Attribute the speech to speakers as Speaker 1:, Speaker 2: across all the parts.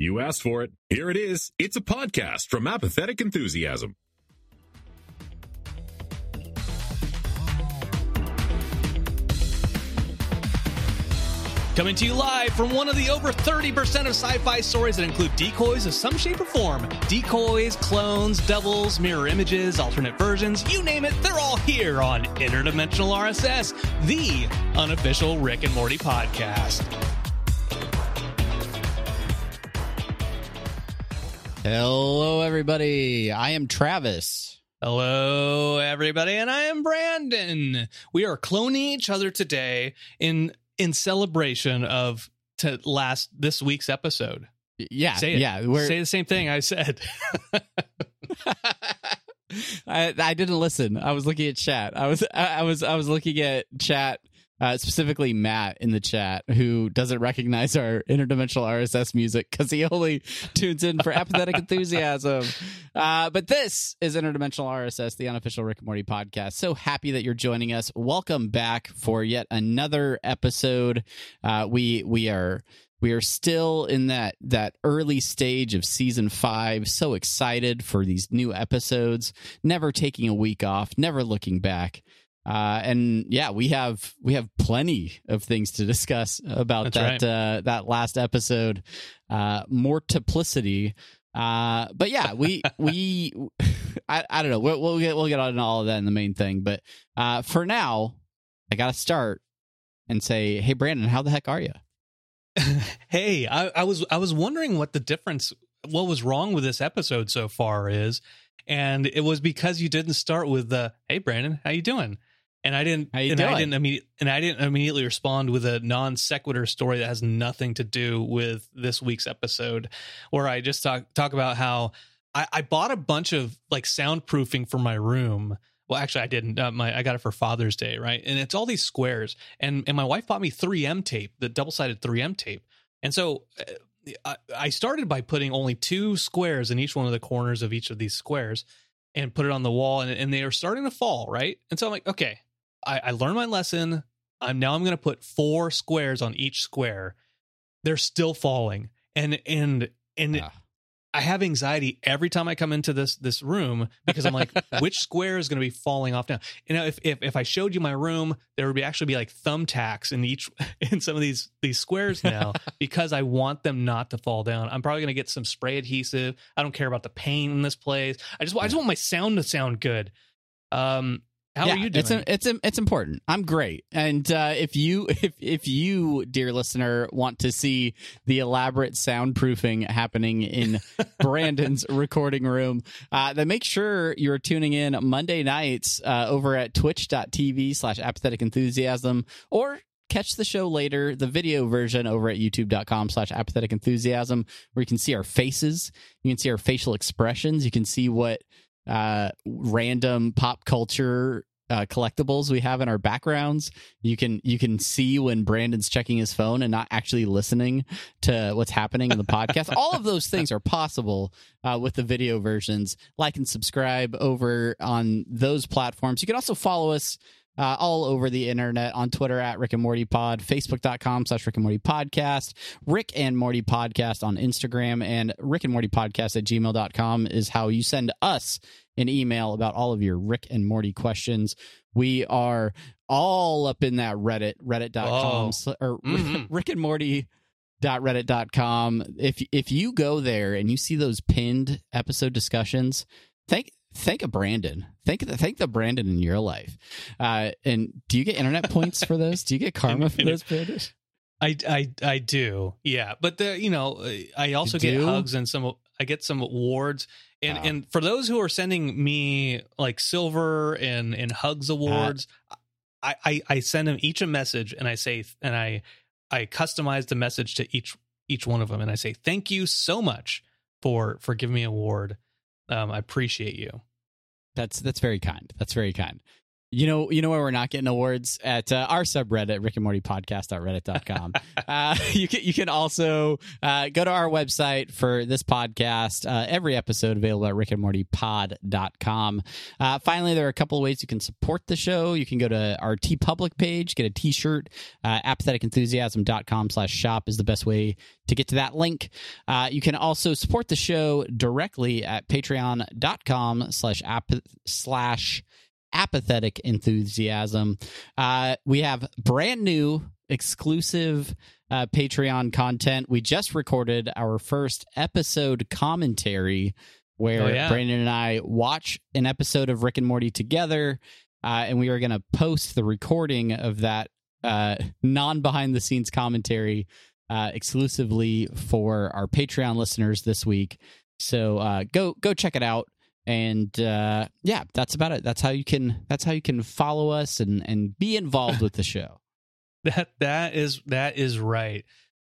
Speaker 1: You asked for it. Here it is. It's a podcast from Apathetic Enthusiasm.
Speaker 2: Coming to you live from one of the over 30% of sci fi stories that include decoys of some shape or form. Decoys, clones, doubles, mirror images, alternate versions, you name it, they're all here on Interdimensional RSS, the unofficial Rick and Morty podcast.
Speaker 3: Hello, everybody. I am Travis.
Speaker 2: Hello, everybody, and I am Brandon. We are cloning each other today in in celebration of to last this week's episode.
Speaker 3: Yeah,
Speaker 2: Say it.
Speaker 3: yeah. We're,
Speaker 2: Say the same thing I said.
Speaker 3: I, I didn't listen. I was looking at chat. I was I, I was I was looking at chat. Uh, specifically, Matt in the chat, who doesn't recognize our interdimensional RSS music because he only tunes in for apathetic enthusiasm. Uh, but this is Interdimensional RSS, the unofficial Rick and Morty podcast. So happy that you're joining us. Welcome back for yet another episode. Uh, we we are we are still in that that early stage of season five so excited for these new episodes never taking a week off never looking back uh, and yeah we have we have plenty of things to discuss about
Speaker 2: That's
Speaker 3: that uh, that last episode uh multiplicity uh but yeah we we I, I don't know. We'll, we'll get we'll get on all of that in the main thing. But uh for now i gotta start and say hey brandon how the heck are you
Speaker 2: hey, I, I was I was wondering what the difference, what was wrong with this episode so far is, and it was because you didn't start with the "Hey, Brandon, how you doing?" And I didn't, and I didn't immediately, and I didn't immediately respond with a non sequitur story that has nothing to do with this week's episode, where I just talk talk about how I, I bought a bunch of like soundproofing for my room. Well, actually, I didn't. Uh, my I got it for Father's Day, right? And it's all these squares, and and my wife bought me 3M tape, the double sided 3M tape, and so uh, I, I started by putting only two squares in each one of the corners of each of these squares, and put it on the wall, and and they are starting to fall, right? And so I'm like, okay, I, I learned my lesson. I'm now I'm going to put four squares on each square. They're still falling, and and and
Speaker 3: Ah.
Speaker 2: I have anxiety every time I come into this this room because I'm like, which square is going to be falling off now? You know, if, if if I showed you my room, there would be actually be like thumbtacks in each in some of these these squares now because I want them not to fall down. I'm probably going to get some spray adhesive. I don't care about the paint in this place. I just I just want my sound to sound good. Um, how
Speaker 3: yeah,
Speaker 2: are you doing?
Speaker 3: It's it's it's important. I'm great. And uh, if you if if you, dear listener, want to see the elaborate soundproofing happening in Brandon's recording room, uh, then make sure you're tuning in Monday nights uh, over at twitch.tv slash apathetic enthusiasm or catch the show later, the video version over at youtube.com slash apathetic enthusiasm, where you can see our faces, you can see our facial expressions, you can see what uh, random pop culture uh, collectibles we have in our backgrounds. You can you can see when Brandon's checking his phone and not actually listening to what's happening in the podcast. All of those things are possible uh, with the video versions. Like and subscribe over on those platforms. You can also follow us. Uh, all over the internet on Twitter at Rick and Morty Pod, Facebook.com slash Rick and Morty Podcast, Rick and Morty Podcast on Instagram, and Rick and Morty Podcast at gmail.com is how you send us an email about all of your Rick and Morty questions. We are all up in that Reddit, reddit.com,
Speaker 2: Oh.
Speaker 3: or
Speaker 2: Mhm.
Speaker 3: Rick and Morty reddit.com if if you go there and you see those pinned episode discussions thank thank of brandon thank the thank the brandon in your life uh and do you get internet points for those do you get karma for those brandon
Speaker 2: I, I I do, yeah. But the you know I also
Speaker 3: You
Speaker 2: get
Speaker 3: do?
Speaker 2: hugs and some I get some awards, and
Speaker 3: Wow.
Speaker 2: and for those who are sending me like silver and and hugs awards, I, I I send them each a message and I say and I I customize the message to each each one of them and I say thank you so much for for giving me an award. Um, I appreciate you.
Speaker 3: that's that's very kind that's very kind You know, you know where we're not getting awards at uh, our subreddit, Rick and Morty Podcast.reddit.com. uh, you can you can also uh, go to our website for this podcast. Uh, every episode available at Rick and Morty Pod.com. Uh, finally, there are a couple of ways you can support the show. You can go to our TeePublic page, get a T-shirt. Uh, apatheticenthusiasm.com slash shop is the best way to get to that link. Uh, you can also support the show directly at patreon.com slash app slash apathetic enthusiasm. Uh, we have brand new exclusive uh, Patreon content. We just recorded our first episode commentary where
Speaker 2: Oh, yeah.
Speaker 3: Brandon and I watch an episode of Rick and Morty together. Uh, and we are going to post the recording of that uh, non behind the scenes commentary uh, exclusively for our Patreon listeners this week. So uh, go go check it out and uh, yeah that's about it that's how you can that's how you can follow us and and be involved with the show
Speaker 2: That that is that is right.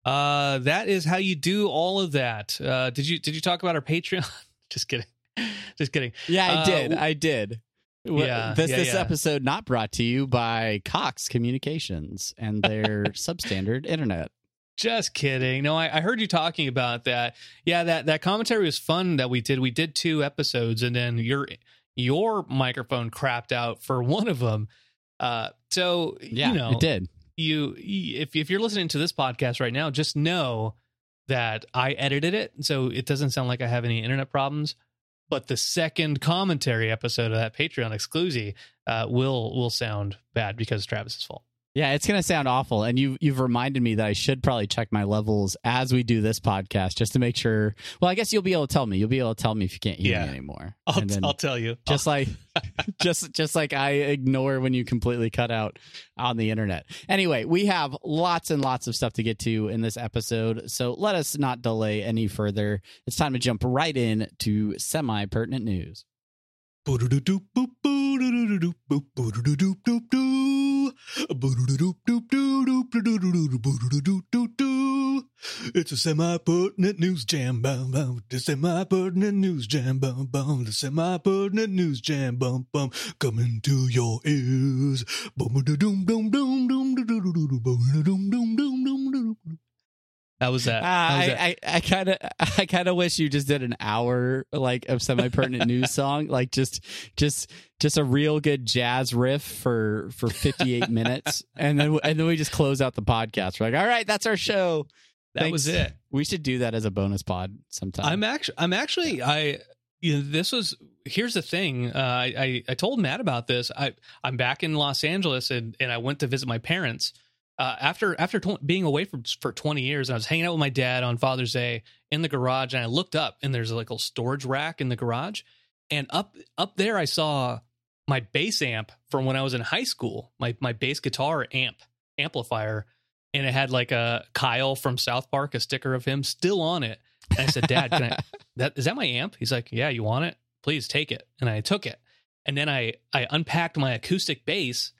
Speaker 2: Uh, that is how you do all of that. Uh, did you did you talk about our Patreon? Just kidding. Just kidding.
Speaker 3: yeah i
Speaker 2: Uh,
Speaker 3: did i did
Speaker 2: Yeah,
Speaker 3: this
Speaker 2: yeah,
Speaker 3: this
Speaker 2: yeah.
Speaker 3: episode not brought to you by cox communications and their substandard internet
Speaker 2: Just kidding. No, I, I heard you talking about that. Yeah, that that commentary was fun that we did. We did two episodes, and then your your microphone crapped out for one of them. Uh, so
Speaker 3: yeah
Speaker 2: you know,
Speaker 3: it did
Speaker 2: you if if you're listening to this podcast right now, just know that I edited it, so it doesn't sound like I have any internet problems. But the second commentary episode of that Patreon exclusive uh, will will sound bad because Travis's fault.
Speaker 3: Yeah, it's gonna sound awful, and you you've reminded me that I should probably check my levels as we do this podcast just to make sure. Well, I guess you'll be able to tell me. You'll be able to tell me if you can't hear
Speaker 2: Yeah.
Speaker 3: me anymore.
Speaker 2: I'll,
Speaker 3: then
Speaker 2: I'll tell you.
Speaker 3: just like just just like I ignore when you completely cut out on the internet. Anyway, we have lots and lots of stuff to get to in this episode, so let us not delay any further. It's time to jump right in to semi pertinent news.
Speaker 4: It's a semi-pertinent news jam, bum bum. The semi-pertinent news jam, bum bum. The semi-pertinent news jam, bum bum. Coming to your ears, bum doom doom doom doom doom doom doom doom doom doom doom.
Speaker 2: How was that?
Speaker 3: Uh,
Speaker 2: How was that?
Speaker 3: I I kind of I kind of wish you just did an hour like of semi pertinent news song, like just just just a real good jazz riff for for fifty eight minutes, and then and then we just close out the podcast. We're like, all right, that's our show.
Speaker 2: that was it.
Speaker 3: We should do that as a bonus pod sometime.
Speaker 2: I'm actually, I'm actually, I, you know, this was. Here's the thing. Uh, I, I, I told Matt about this. I, I'm back in Los Angeles, and and I went to visit my parents. Uh, after after tw- being away for for 20 years, I was hanging out with my dad on Father's Day in the garage, and I looked up, and there's like a little storage rack in the garage, and up up there, I saw my bass amp from when I was in high school. My my bass guitar amp amplifier, and it had like a Kyle from South Park, a sticker of him still on it. And I said, Dad, can I that is that my amp? He's like, Yeah, you want it? Please take it. And I took it. And then I I unpacked my acoustic bass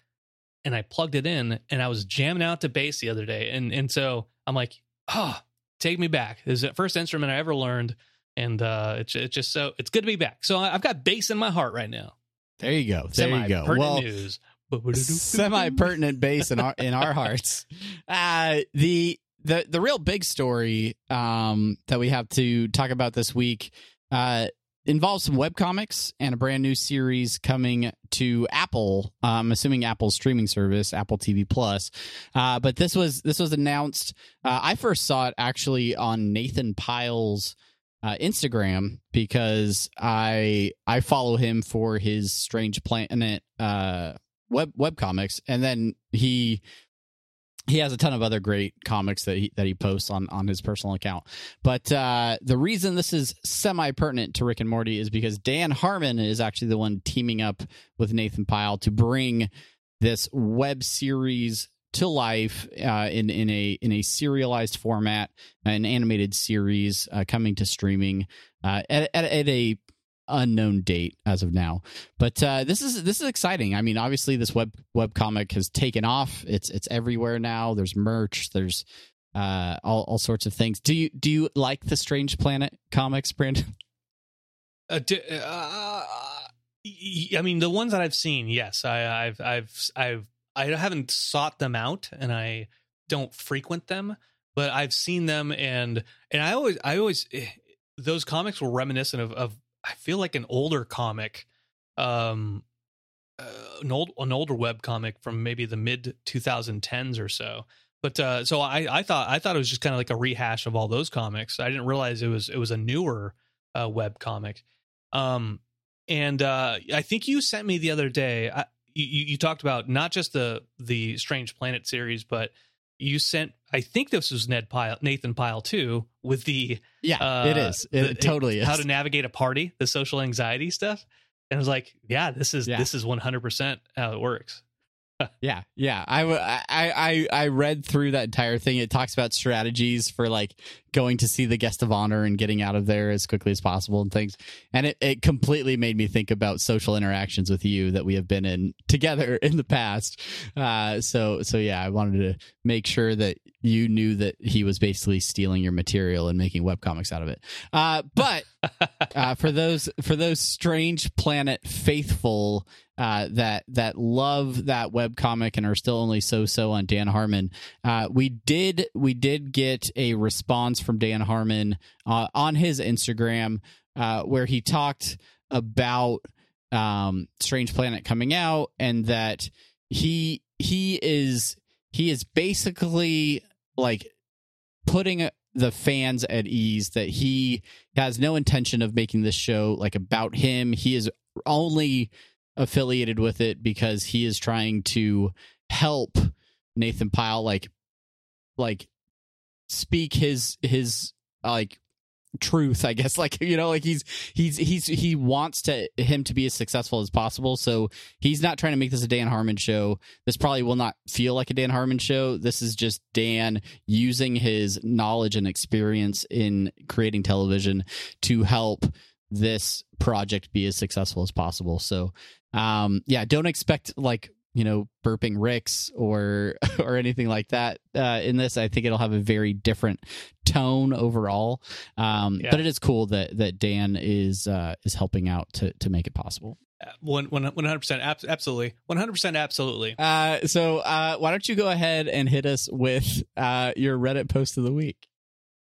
Speaker 2: and I plugged it in and I was jamming out to bass the other day. And and so I'm like, oh, take me back. This is the first instrument I ever learned. And uh it's it's just so it's good to be back. So I've got bass in my heart right now.
Speaker 3: there you go. There you go. Well,
Speaker 2: news.
Speaker 3: semi pertinent bass in our in our hearts. Uh, the the the real big story um, that we have to talk about this week uh, involves some webcomics and a brand new series coming to Apple. uh, I'm assuming Apple's streaming service, Apple TV Plus. Uh, but this was this was announced. Uh, I first saw it actually on Nathan Pyle's uh, Instagram because I I follow him for his Strange Planet uh, web web comics, and then he he has a ton of other great comics that he that he posts on on his personal account. But uh, the reason this is semi pertinent to Rick and Morty is because Dan Harmon is actually the one teaming up with Nathan Pyle to bring this web series to life uh, in in a in a serialized format, an animated series uh, coming to streaming uh, at, at, at a unknown date as of now. But uh, this is this is exciting. I mean, obviously, this web web comic has taken off. It's it's everywhere now. There's merch. There's uh, all all sorts of things. Do you do you like the Strange Planet comics, Brandon?
Speaker 2: Uh, d- uh, Y- I mean, the ones that I've seen, yes, I, I've, I've, I've, I haven't sought them out, and I don't frequent them, but I've seen them, and and I always, I always, eh, those comics were reminiscent of, of I feel like an older comic, um, uh, an old, an older web comic from maybe the mid 2010s or so. But uh, so I, I thought, I thought it was just kind of like a rehash of all those comics. I didn't realize it was, it was a newer uh, web comic. Um, and uh, I think you sent me the other day. I, you, you talked about not just the the Strange Planet series, but you sent. I think this was Ned Pyle, Nathan Pyle too, with the
Speaker 3: Yeah,
Speaker 2: uh,
Speaker 3: it is. It
Speaker 2: the-
Speaker 3: totally is.
Speaker 2: how to navigate a party, the social anxiety stuff. And I was like, yeah, this is
Speaker 3: Yeah.
Speaker 2: this is one hundred percent how it works.
Speaker 3: Yeah, yeah. I, read through that entire thing. It talks about strategies for like going to see the guest of honor and getting out of there as quickly as possible and things. And it, it completely made me think about social interactions with you that we have been in together in the past. Uh, so, so yeah, I wanted to make sure that you knew that he was basically stealing your material and making webcomics out of it. Uh, but uh, for those for those strange planet faithful uh, that that love that web comic and are still only so so on Dan Harmon, uh, we did we did get a response from Dan Harmon uh, on his Instagram uh, where he talked about um, Strange Planet coming out and that he he is he is basically like putting the fans at ease that he has no intention of making this show like about him. He is only affiliated with it because he is trying to help Nathan Pyle like like speak his his like truth i guess. Like you know like he's he's he's he wants to him to be as successful as possible. So he's not trying to make this a dan harmon show. This probably will not feel like a dan harmon show. This is just dan using his knowledge and experience in creating television to help this project be as successful as possible. So um yeah don't expect like you know burping ricks or or anything like that uh in this i think it'll have a very different tone overall. Um
Speaker 2: Yeah.
Speaker 3: but it is cool that that dan is uh is helping out to to make it possible.
Speaker 2: One one one hundred percent, absolutely, one hundred percent, absolutely.
Speaker 3: uh so uh why don't you go ahead and hit us with uh your reddit post of the week?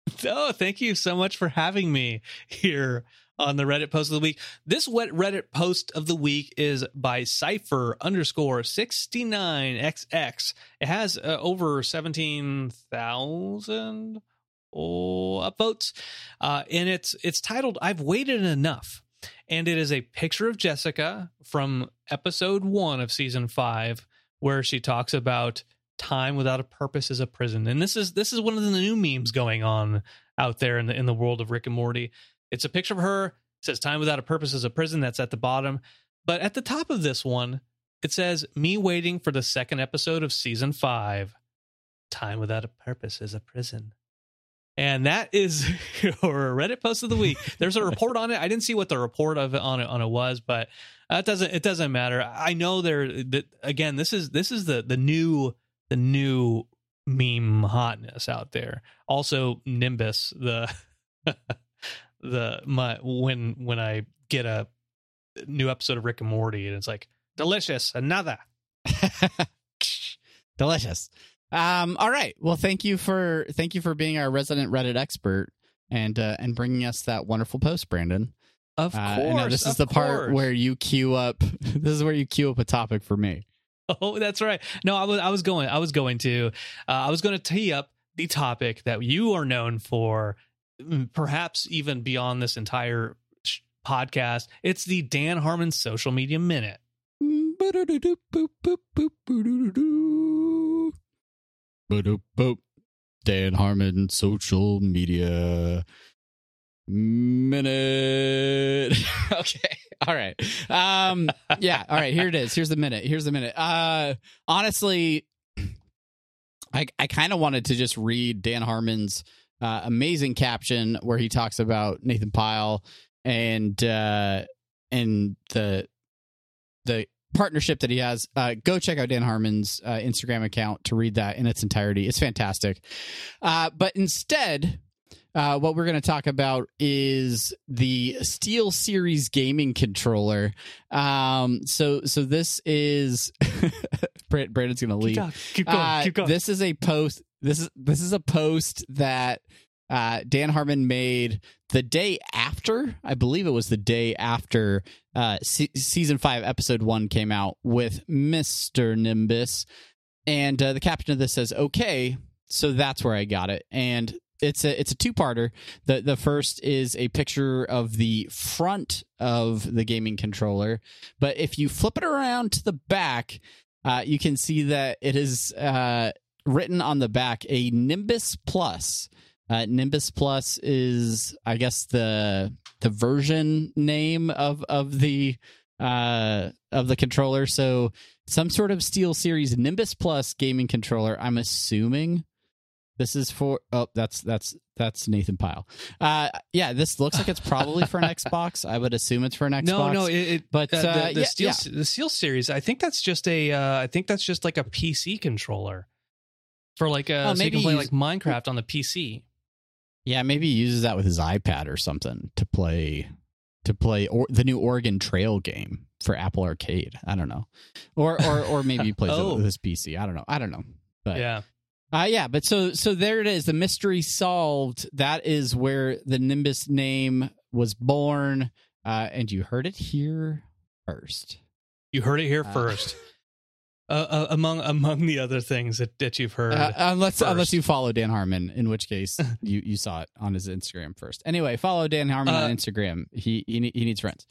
Speaker 2: Oh, thank you so much for having me here on the Reddit post of the week. This wet Reddit post of the week is by Cipher underscore sixty nine XX. It has uh, over seventeen thousand oh, upvotes, uh, and it's it's titled "I've waited enough," and it is a picture of Jessica from episode one of season five, where she talks about time without a purpose is a prison and this is this is one of the new memes going on out there in the in the world of rick and morty it's a picture of her it says time without a purpose is a prison. That's at the bottom. But at the top of this one it says me waiting for the second episode of season five. Time without a purpose is a prison. And that is your reddit post of the week. There's a report on it. I didn't see what the report of it on it on it was but it doesn't it doesn't matter. I know there that again this is this is the the new the new meme hotness out there. Also, Nimbus, the the my when when I get a new episode of Rick and Morty and it's like delicious, another.
Speaker 3: delicious. Um all right. Well thank you for thank you for being our resident reddit expert and uh and bringing us that wonderful post brandon.
Speaker 2: Of
Speaker 3: Uh,
Speaker 2: course,
Speaker 3: and now this is
Speaker 2: of
Speaker 3: the part where you queue up this is where you queue up a topic for me.
Speaker 2: Oh, that's right. No, I was I was going I was going to uh, I was going to tee up the topic that you are known for, perhaps even beyond this entire sh- podcast. It's the Dan Harmon social media minute.
Speaker 3: Dan Harmon social media minute. okay. All right. Um yeah, all right, here it is. Here's the minute. Here's the minute. Uh honestly I I kind of wanted to just read Dan Harmon's uh, amazing caption where he talks about Nathan Pyle and uh and the the partnership that he has. Uh, go check out Dan Harmon's uh, Instagram account to read that in its entirety. It's fantastic. Uh, but instead, uh, what we're going to talk about is the SteelSeries gaming controller. Um, so so this is Brandon's going to leave.
Speaker 2: Keep going. Keep going.
Speaker 3: Uh,
Speaker 2: keep going.
Speaker 3: This is a post. This is this is a post that uh, Dan Harmon made the day after. I believe it was the day after uh, se- season five, episode one came out with Mister Nimbus, and uh, the caption of this says, "Okay, so that's where I got it." And it's a it's a two parter. the The first is a picture of the front of the gaming controller, but if you flip it around to the back, uh, you can see that it is uh, written on the back a Nimbus Plus. Uh, Nimbus Plus is, I guess, the the version name of of the uh, of the controller. So some sort of SteelSeries Nimbus Plus gaming controller. I'm assuming this is for. Oh, that's that's that's Nathan Pyle. Uh, yeah, this looks like it's probably for an Xbox. I would assume it's for an Xbox.
Speaker 2: no, no, it, it
Speaker 3: but
Speaker 2: uh,
Speaker 3: uh,
Speaker 2: the, the
Speaker 3: yeah,
Speaker 2: steel
Speaker 3: yeah.
Speaker 2: the steel series. I think that's just a. Uh, I think that's just like a PC controller for like a
Speaker 3: Oh,
Speaker 2: so you can play like Minecraft on the PC.
Speaker 3: Yeah, maybe he uses that with his iPad or something to play to play or the new Oregon Trail game for Apple Arcade. I don't know, or or or maybe he plays
Speaker 2: Oh.
Speaker 3: it with his PC. I don't know. I don't know. But
Speaker 2: yeah,
Speaker 3: uh, yeah, but so so there it is. The mystery solved. That is where the Nimbus name was born, uh, and you heard it here first.
Speaker 2: you heard it here
Speaker 3: Uh,
Speaker 2: first. Uh, uh, among among the other things that, that you've heard.
Speaker 3: Uh, unless
Speaker 2: first.
Speaker 3: unless you follow Dan Harmon, in which case you you saw it on his Instagram first. Anyway, follow Dan Harmon
Speaker 2: Uh,
Speaker 3: on Instagram. He he he needs friends.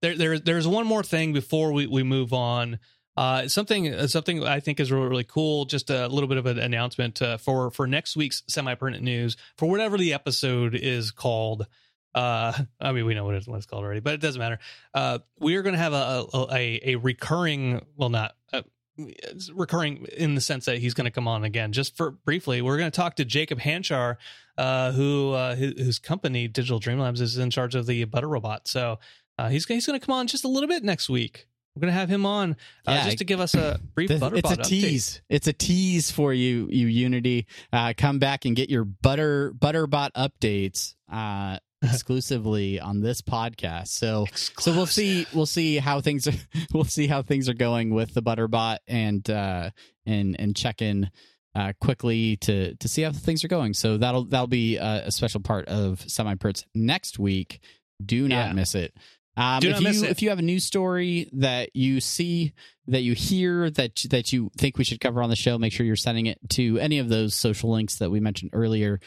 Speaker 2: there, there there's one more thing before we, we move on. Uh, something uh, something I think is really, really cool. Just a little bit of an announcement uh, for for next week's semi pertinent news for whatever the episode is called. Uh, I mean, we know what, it, what it's called already, but it doesn't matter. Uh, we are going to have a, a a recurring, well, not uh, it's recurring in the sense that he's going to come on again. Just for briefly, we're going to talk to Jacob Hanchar, uh, who uh, his, whose company Digital Dream Labs is in charge of the Butter Robot. So uh, he's he's going to come on just a little bit next week. We're going to have him on uh,
Speaker 3: Yeah,
Speaker 2: just to give us a brief
Speaker 3: This-
Speaker 2: Butterbot
Speaker 3: it's a
Speaker 2: update.
Speaker 3: tease. It's a tease for you, you Unity. Uh, come back and get your butter Butterbot updates uh, exclusively on this podcast. So so we'll see we'll see how things are, we'll see how things are going with the Butterbot and uh, and and check in uh, quickly to to see how things are going. So that'll that'll be a, a special part of Semi Perts next week. Do not
Speaker 2: Yeah.
Speaker 3: miss it. Um,
Speaker 2: Do
Speaker 3: if
Speaker 2: not
Speaker 3: you
Speaker 2: miss it.
Speaker 3: if you have a news story that you see that you hear that that you think we should cover on the show, make sure you're sending it to any of those social links that we mentioned earlier.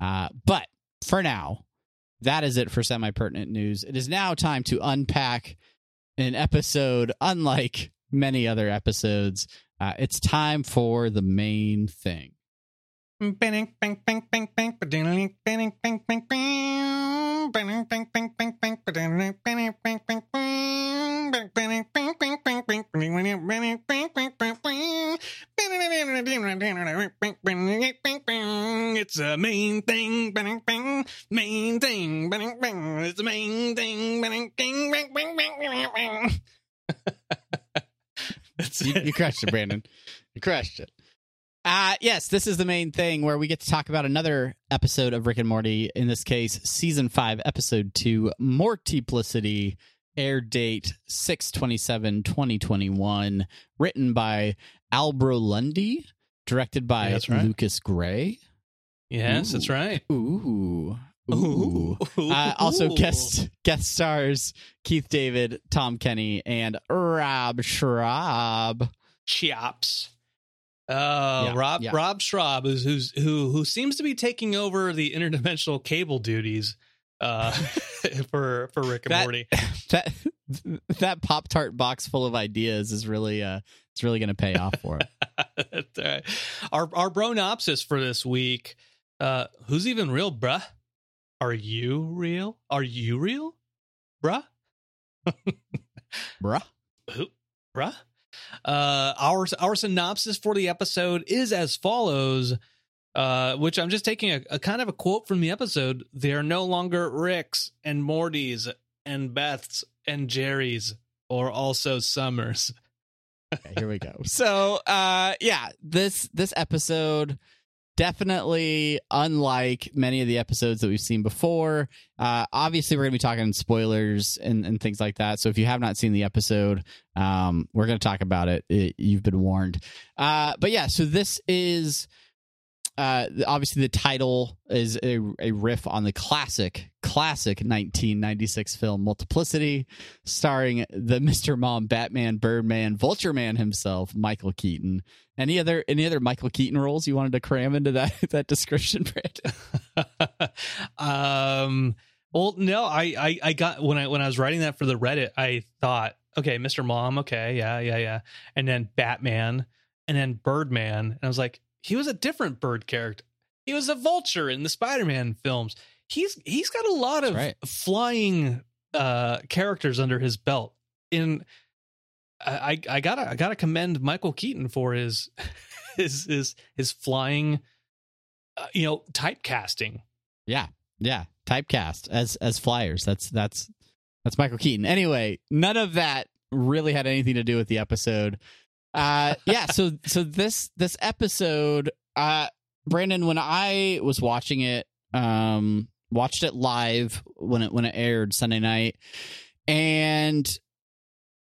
Speaker 3: Uh, but for now, that is it for semi pertinent news. It is now time to unpack an episode unlike many other episodes. Uh, it's time for the main thing.
Speaker 2: It's a main thing, main thing, it's a main thing.
Speaker 3: You, you crushed it, Brandon. You crushed it. Uh, yes, this is the main thing where we get to talk about another episode of Rick and Morty. In this case, season five, episode two, Mortyplicity, air date 627 2021, written by Albro Lundy, directed by
Speaker 2: right.
Speaker 3: Lucas Gray.
Speaker 2: Yes, that's
Speaker 3: Ooh.
Speaker 2: right.
Speaker 3: Ooh. Ooh. Uh, also
Speaker 2: Ooh.
Speaker 3: guest guest stars Keith David, Tom Kenny, and Rob Schrab.
Speaker 2: chops. Oh,
Speaker 3: Yeah,
Speaker 2: Rob
Speaker 3: yeah.
Speaker 2: Rob Schrab is who's who who seems to be taking over the interdimensional cable duties uh for for Rick and
Speaker 3: That-
Speaker 2: Morty.
Speaker 3: That that Pop Tart box full of ideas is really uh it's really gonna pay off for
Speaker 2: all right. Our our bronopsis for this week. Uh who's even real, bruh? Are you real? Are you real? Bruh?
Speaker 3: Bruh.
Speaker 2: Who? Bruh? Uh, our our synopsis for the episode is as follows. Uh, which I'm just taking a, a kind of a quote from the episode. They are no longer Ricks and Mortys and Beths and Jerry's or also Summers.
Speaker 3: Okay, here we go. So uh yeah, this this episode definitely unlike many of the episodes that we've seen before. Uh, obviously, we're going to be talking spoilers and, and things like that. So if you have not seen the episode, um, we're going to talk about it. it. You've been warned. Uh, but yeah, so this is uh, obviously the title is a, a riff on the classic classic 1996 film multiplicity starring the mr mom batman birdman vulture man himself michael keaton. Any other any other michael keaton roles you wanted to cram into that that description brandon
Speaker 2: um well no I, I i got when i when i was writing that for the reddit i thought okay mr mom okay yeah yeah yeah. And then batman and then birdman. And i was like he was a different bird character. He was a vulture in the Spider-Man films. He's he's got a lot of
Speaker 3: right.
Speaker 2: flying uh characters under his belt. In I I gotta I gotta commend Michael Keaton for his his his his flying uh, you know typecasting.
Speaker 3: Yeah, yeah, typecast as as flyers. That's that's that's Michael Keaton. Anyway, none of that really had anything to do with the episode. Uh, yeah. So so this this episode, uh, Brandon, when I was watching it, um, watched it live when it when it aired Sunday night, and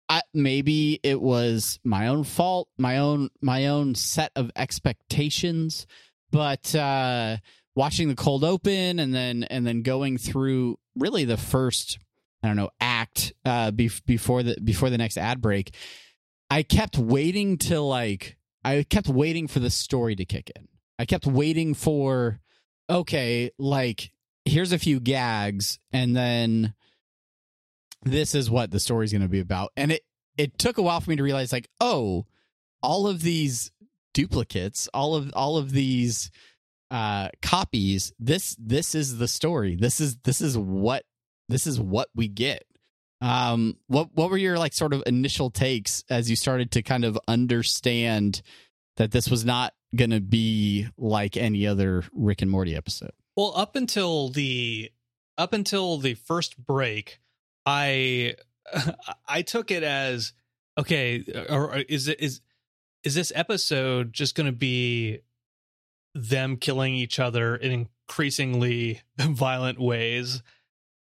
Speaker 3: I, maybe it was my own fault, my own my own set of expectations, but uh, watching the cold open and then and then going through really the first I don't know act uh, be- before the before the next ad break I kept waiting to like I kept waiting for the story to kick in. I kept waiting for okay, like here's a few gags and then this is what the story's going to be about. And it it took a while for me to realize like, oh, all of these duplicates, all of all of these uh copies, this this is the story. This is this is what this is what we get. Um, what what were your like sort of initial takes as you started to kind of understand that this was not going to be like any other Rick and Morty episode?
Speaker 2: Well, up until the up until the first break, I I took it as okay, or is it is is this episode just going to be them killing each other in increasingly violent ways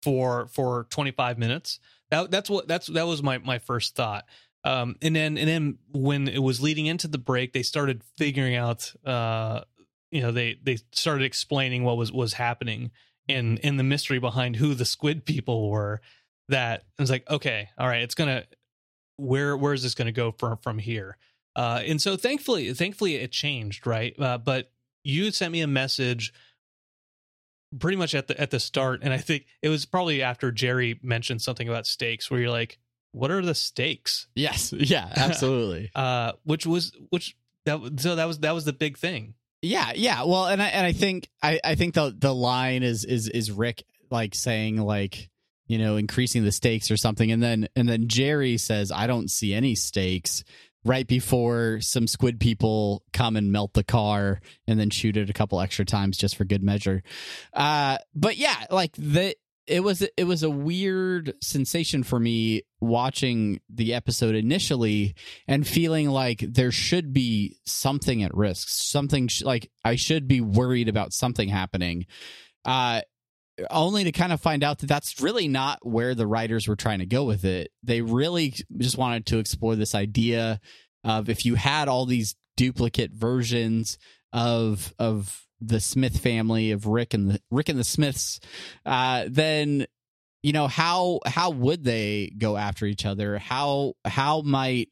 Speaker 2: for for 25 minutes that, that's what that's that was my my first thought. Um, and then and then when it was leading into the break, they started figuring out. Uh, you know, they they started explaining what was was happening and in the mystery behind who the squid people were. That it was like, okay, all right, it's gonna where where is this gonna go from from here? Uh, and so thankfully, thankfully it changed, right? Uh, but you sent me a message pretty much at the at the start and i think it was probably after jerry mentioned something about stakes where you're like what are the stakes
Speaker 3: yes. Yeah absolutely.
Speaker 2: Uh which was which that so that was that was the big thing.
Speaker 3: Yeah yeah. Well and i and i think i i think the the line is is is rick like saying like you know increasing the stakes or something and then and then jerry says i don't see any stakes right before some squid people come and melt the car and then shoot it a couple extra times just for good measure. Uh, but yeah, like the it was it was a weird sensation for me watching the episode initially and feeling like there should be something at risk, something sh- like I should be worried about something happening. Uh, only to kind of find out that that's really not where the writers were trying to go with it. They really just wanted to explore this idea of if you had all these duplicate versions of of the Smith family of Rick and the Rick and the Smiths, uh, then you know how how would they go after each other? How how might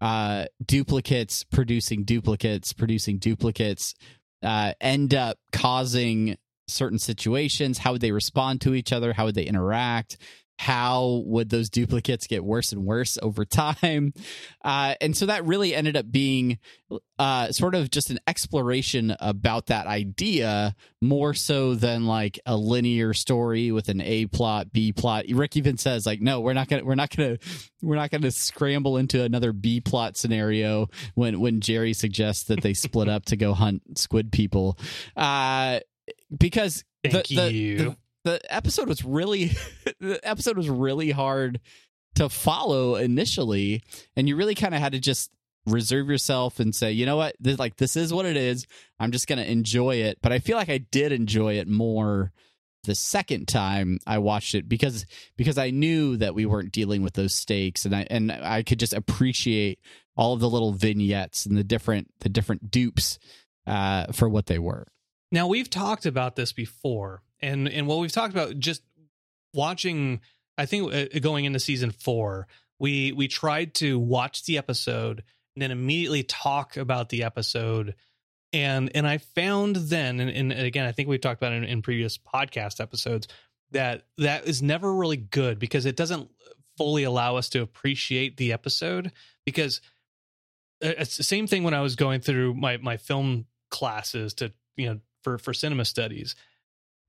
Speaker 3: uh, duplicates producing duplicates producing duplicates uh, end up causing certain situations? How would they respond to each other? How would they interact? How would those duplicates get worse and worse over time? Uh, and so that really ended up being uh, sort of just an exploration about that idea more so than like a linear story with an A plot, B plot. Rick even says like, no, we're not gonna, we're not gonna, we're not gonna scramble into another B plot scenario when when Jerry suggests that they split up to go hunt squid people. Uh, because
Speaker 2: Thank
Speaker 3: the,
Speaker 2: you.
Speaker 3: The, the episode was really the episode was really hard to follow initially and you really kind of had to just reserve yourself and say, you know what, this, like this is what it is. I'm just gonna enjoy it. But I feel like I did enjoy it more the second time I watched it because because I knew that we weren't dealing with those stakes and I and I could just appreciate all of the little vignettes and the different the different dupes uh, for what they were.
Speaker 2: Now we've talked about this before, and and what we've talked about just watching. I think uh, going into season four, we we tried to watch the episode and then immediately talk about the episode and and i found then and, and again i think we've talked about it in, in previous podcast episodes that that is never really good because it doesn't fully allow us to appreciate the episode because uh, it's the same thing when i was going through my my film classes to you know for for cinema studies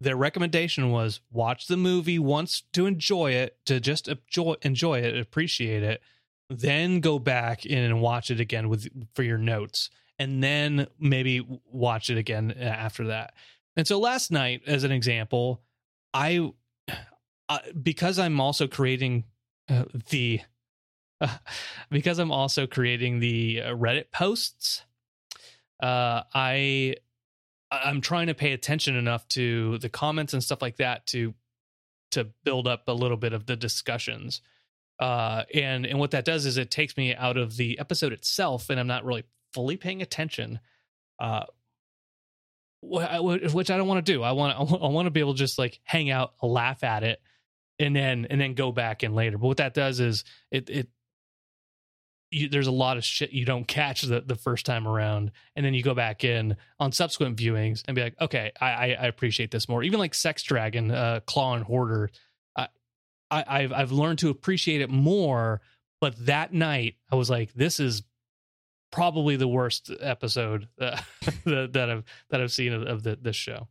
Speaker 2: their recommendation was watch the movie once to enjoy it to just enjoy enjoy it appreciate it then go back in and watch it again with for your notes and then maybe watch it again after that. And so last night, as an example, I, uh, because I'm also creating uh, the, uh, because I'm also creating the uh, Reddit posts, uh, I, I'm trying to pay attention enough to the comments and stuff like that to, to build up a little bit of the discussions. Uh, and and what that does is it takes me out of the episode itself, and I'm not really fully paying attention, uh, which I don't want to do. I want I want to be able to just like hang out, laugh at it, and then and then go back in later. But what that does is it it you, there's a lot of shit you don't catch the, the first time around, and then you go back in on subsequent viewings and be like, okay, I I, appreciate this more. Even like Sex Dragon, uh, Claw and Hoarder, I, I I've I've learned to appreciate it more. But that night, I was like, this is probably the worst episode uh, that, that I've that I've seen of, of the, this show.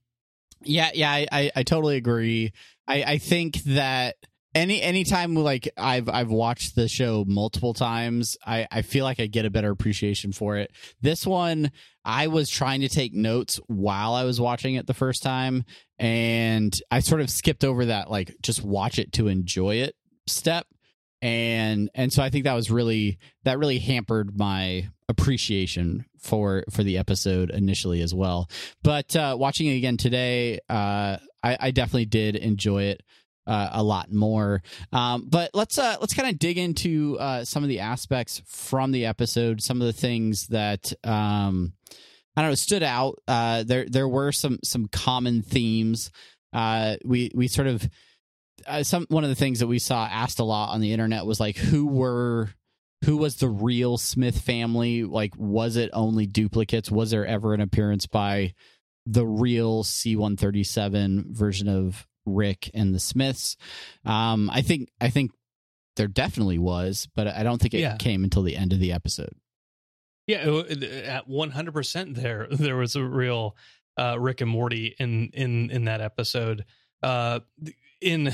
Speaker 3: Yeah, yeah, I, I, I totally agree. I, I think that any anytime like I've I've watched the show multiple times, I, I feel like I get a better appreciation for it. This one, I was trying to take notes while I was watching it the first time, and I sort of skipped over that like just watch it to enjoy it step and and so I think that was really that really hampered my appreciation for for the episode initially as well. But uh, watching it again today, uh, I, I definitely did enjoy it. Uh, a lot more. Um, but let's uh, let's kind of dig into uh, some of the aspects from the episode. Some of the things that um, I don't know stood out. Uh, there there were some some common themes. Uh, we we sort of uh, some one of the things that we saw asked a lot on the internet was like who were who was the real Smith family? Like, was it only duplicates? Was there ever an appearance by the real C one thirty seven version of Rick and the Smiths? Um, I think I think there definitely was, but I don't think it yeah. came until the end of the episode.
Speaker 2: Yeah, at one hundred percent, there there was a real uh, Rick and Morty in in in that episode. Uh, in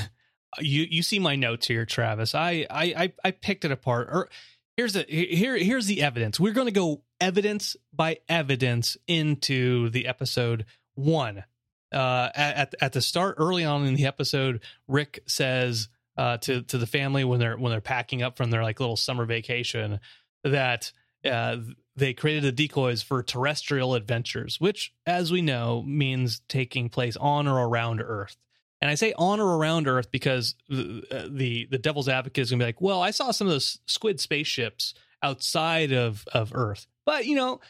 Speaker 2: you you see my notes here, Travis. I I I picked it apart. Or here's the here here's the evidence. We're going to go evidence by evidence into the episode one. Uh, at at the start, early on in the episode, Rick says uh, to to the family when they're when they're packing up from their like little summer vacation that uh, they created the decoys for terrestrial adventures, which, as we know, means taking place on or around Earth. And I say on or around Earth because the uh, the, the devil's advocate is gonna be like, well, I saw some of those squid spaceships outside of of Earth, but you know,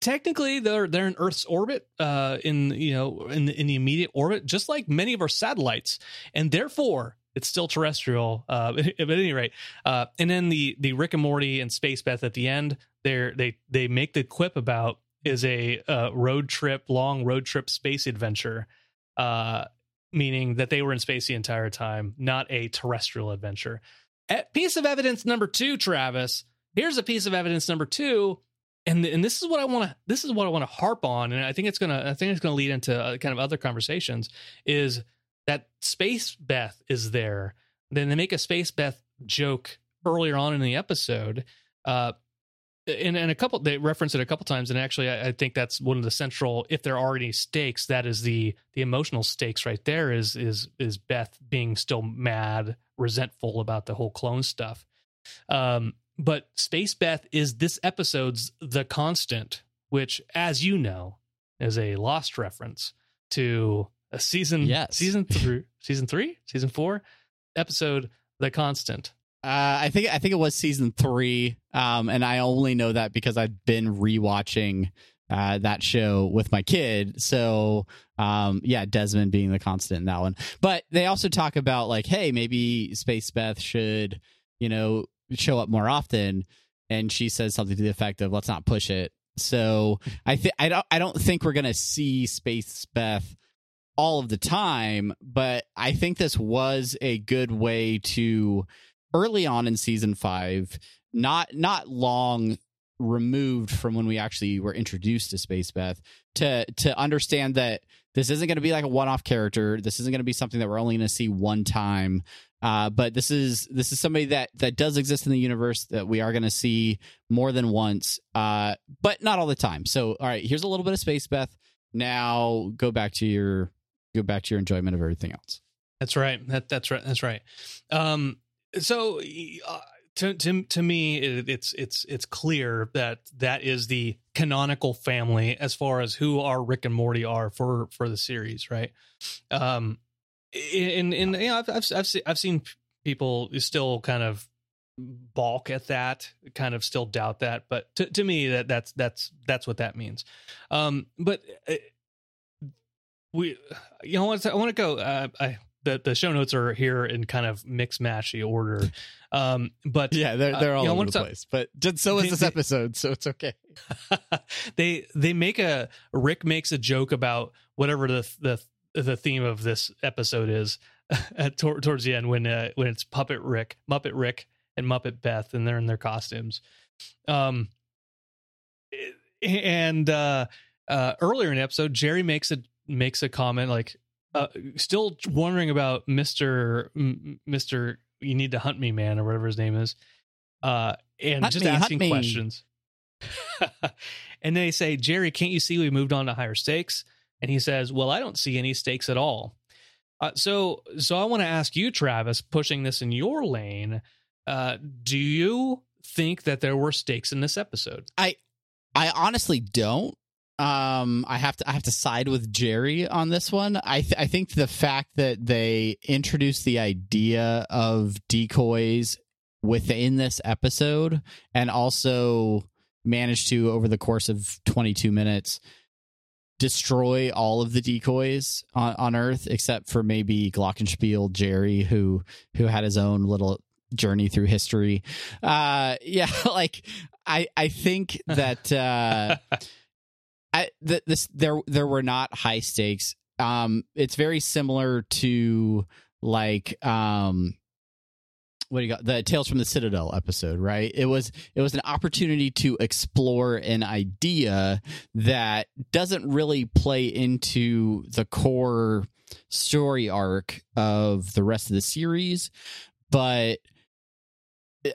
Speaker 2: technically they're they're in Earth's orbit, uh, in you know in the, in the immediate orbit, just like many of our satellites, and therefore it's still terrestrial. Uh, at any rate, uh, and then the the Rick and Morty and Space Beth at the end, they they they make the quip about is a uh, road trip, long road trip space adventure. Uh, meaning that they were in space the entire time, not a terrestrial adventure. At piece of evidence number two, Travis. Here's a piece of evidence number two, and and this is what I want to this is what I want to harp on, and I think it's gonna I think it's gonna lead into uh, kind of other conversations. Is that Space Beth is there? Then they make a Space Beth joke earlier on in the episode. Uh, and, and a couple they reference it a couple times and actually I, I, think that's one of the central if there are any stakes that is the the emotional stakes right there is is is beth being still mad resentful about the whole clone stuff um but Space Beth is this episode's The Constant, which, as you know, is a lost reference to a season
Speaker 3: Yes.
Speaker 2: season three season three season four episode The Constant.
Speaker 3: Uh, I think I think it was season three, um, and I only know that because I've been rewatching uh, that show with my kid. So, um, yeah, Desmond being the constant in that one. But they also talk about like, hey, maybe Space Beth should, you know, show up more often. And she says something to the effect of, "Let's not push it." So I think I don't I don't think we're gonna see Space Beth all of the time, but I think this was a good way to early on in season five, not not long removed from when we actually were introduced to Space Beth, to to understand that this isn't going to be like a one-off character. This isn't going to be something that we're only going to see one time. Uh, but this is this is somebody that that does exist in the universe that we are going to see more than once, uh, but not all the time. So, all right, here's a little bit of Space Beth. Now go back to your go back to your enjoyment of everything else.
Speaker 2: That's right. That that's right. That's right. Um, so uh, to to to me, it, it's it's it's clear that that is the canonical family as far as who our Rick and Morty are for for the series, right? Um, in in you know, I've I've I've seen, I've seen people still kind of balk at that, kind of still doubt that, but to to me that that's that's that's what that means. Um, but. Uh, we you know i want to go uh, i the the show notes are here in kind of mix matchy order um but
Speaker 3: Yeah, they're they're
Speaker 2: Uh,
Speaker 3: all
Speaker 2: you know,
Speaker 3: over the place. But just so is
Speaker 2: They-
Speaker 3: this episode, so it's okay.
Speaker 2: they they make a rick makes a joke about whatever the the the theme of this episode is at, tor- towards the end when uh, when it's puppet rick muppet rick and muppet beth and they're in their costumes um and uh uh earlier in the episode jerry makes a makes a comment like uh still wondering about mr mr you need to hunt me man or whatever his name is uh and
Speaker 3: Hunt
Speaker 2: just
Speaker 3: me,
Speaker 2: asking questions. And they say jerry can't you see we moved on to higher stakes? And he says well i don't see any stakes at all. Uh, so so i want to ask you travis pushing this in your lane uh do you think that there were stakes in this episode?
Speaker 3: I, I honestly don't. Um, I have to I have to side with Jerry on this one. I th- I think the fact that they introduced the idea of decoys within this episode and also managed to over the course of 22 minutes destroy all of the decoys on, on earth except for maybe glockenspiel jerry who who had his own little journey through history uh yeah like i i think that uh i th- this there there were not high stakes. Um it's very similar to like um what do you got the tales from the citadel episode right? It was it was an opportunity to explore an idea that doesn't really play into the core story arc of the rest of the series but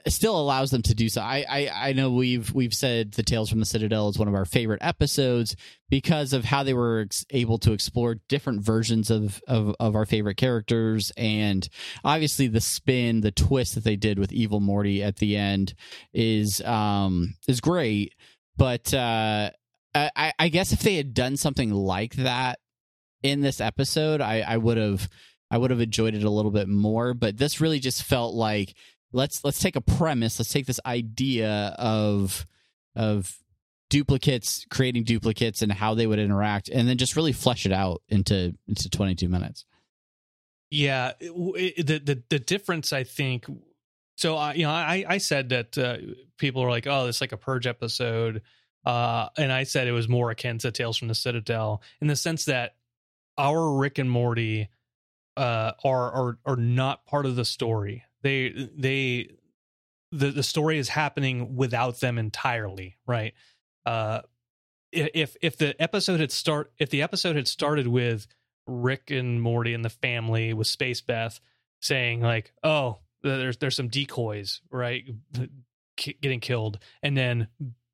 Speaker 3: still allows them to do so. I, I I know we've we've said the Tales from the Citadel is one of our favorite episodes because of how they were ex- able to explore different versions of, of of our favorite characters and obviously the spin, the twist that they did with Evil Morty at the end is um is great. But uh, I I guess if they had done something like that in this episode, I I would have I would have enjoyed it a little bit more. But this really just felt like let's let's take a premise let's take this idea of of duplicates creating duplicates and how they would interact and then just really flesh it out into into 22 minutes
Speaker 2: Yeah, it- the the the difference I think. So I you know I I said that uh, people are like, oh, it's like a purge episode, uh, and I said it was more akin to Tales from the Citadel in the sense that our Rick and Morty uh, are are are not part of the story. They they the the story is happening without them entirely, right? Uh, if if the episode had start if the episode had started with Rick and Morty and the family with Space Beth saying like, "Oh, there's there's some decoys, right, K- getting killed," and then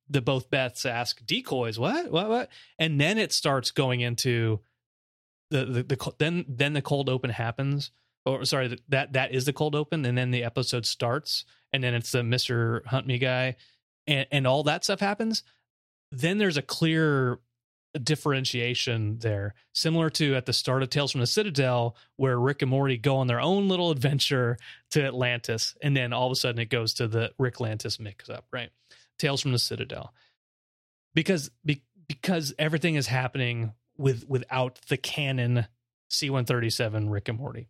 Speaker 2: the both Beths ask, "Decoys? What? What? What?" And then it starts going into the the, the then then the cold open happens, or sorry, that that is the cold open, and then the episode starts, and then it's the Mister Hunt Me guy, and and all that stuff happens. Then there's a clear differentiation there, similar to at the start of Tales from the Citadel, where Rick and Morty go on their own little adventure to Atlantis, and then all of a sudden it goes to the Rick Atlantis mix up, right? Tales from the Citadel, because be, because everything is happening with without the canon C137 Rick and Morty.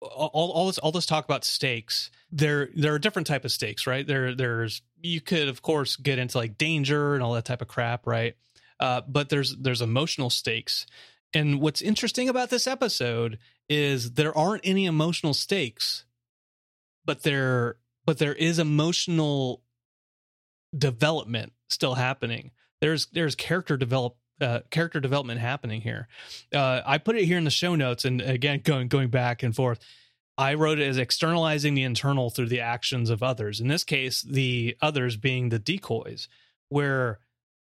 Speaker 2: All, all this all this talk about stakes. There there are different type of stakes, right? There there's you could of course get into like danger and all that type of crap, right? Uh, but there's there's emotional stakes. And what's interesting about this episode is there aren't any emotional stakes, but there but there is emotional development still happening. There's there's character develop uh, character development happening here. Uh, I put it here in the show notes, and again going going back and forth. I wrote it as externalizing the internal through the actions of others. In this case, the others being the decoys, where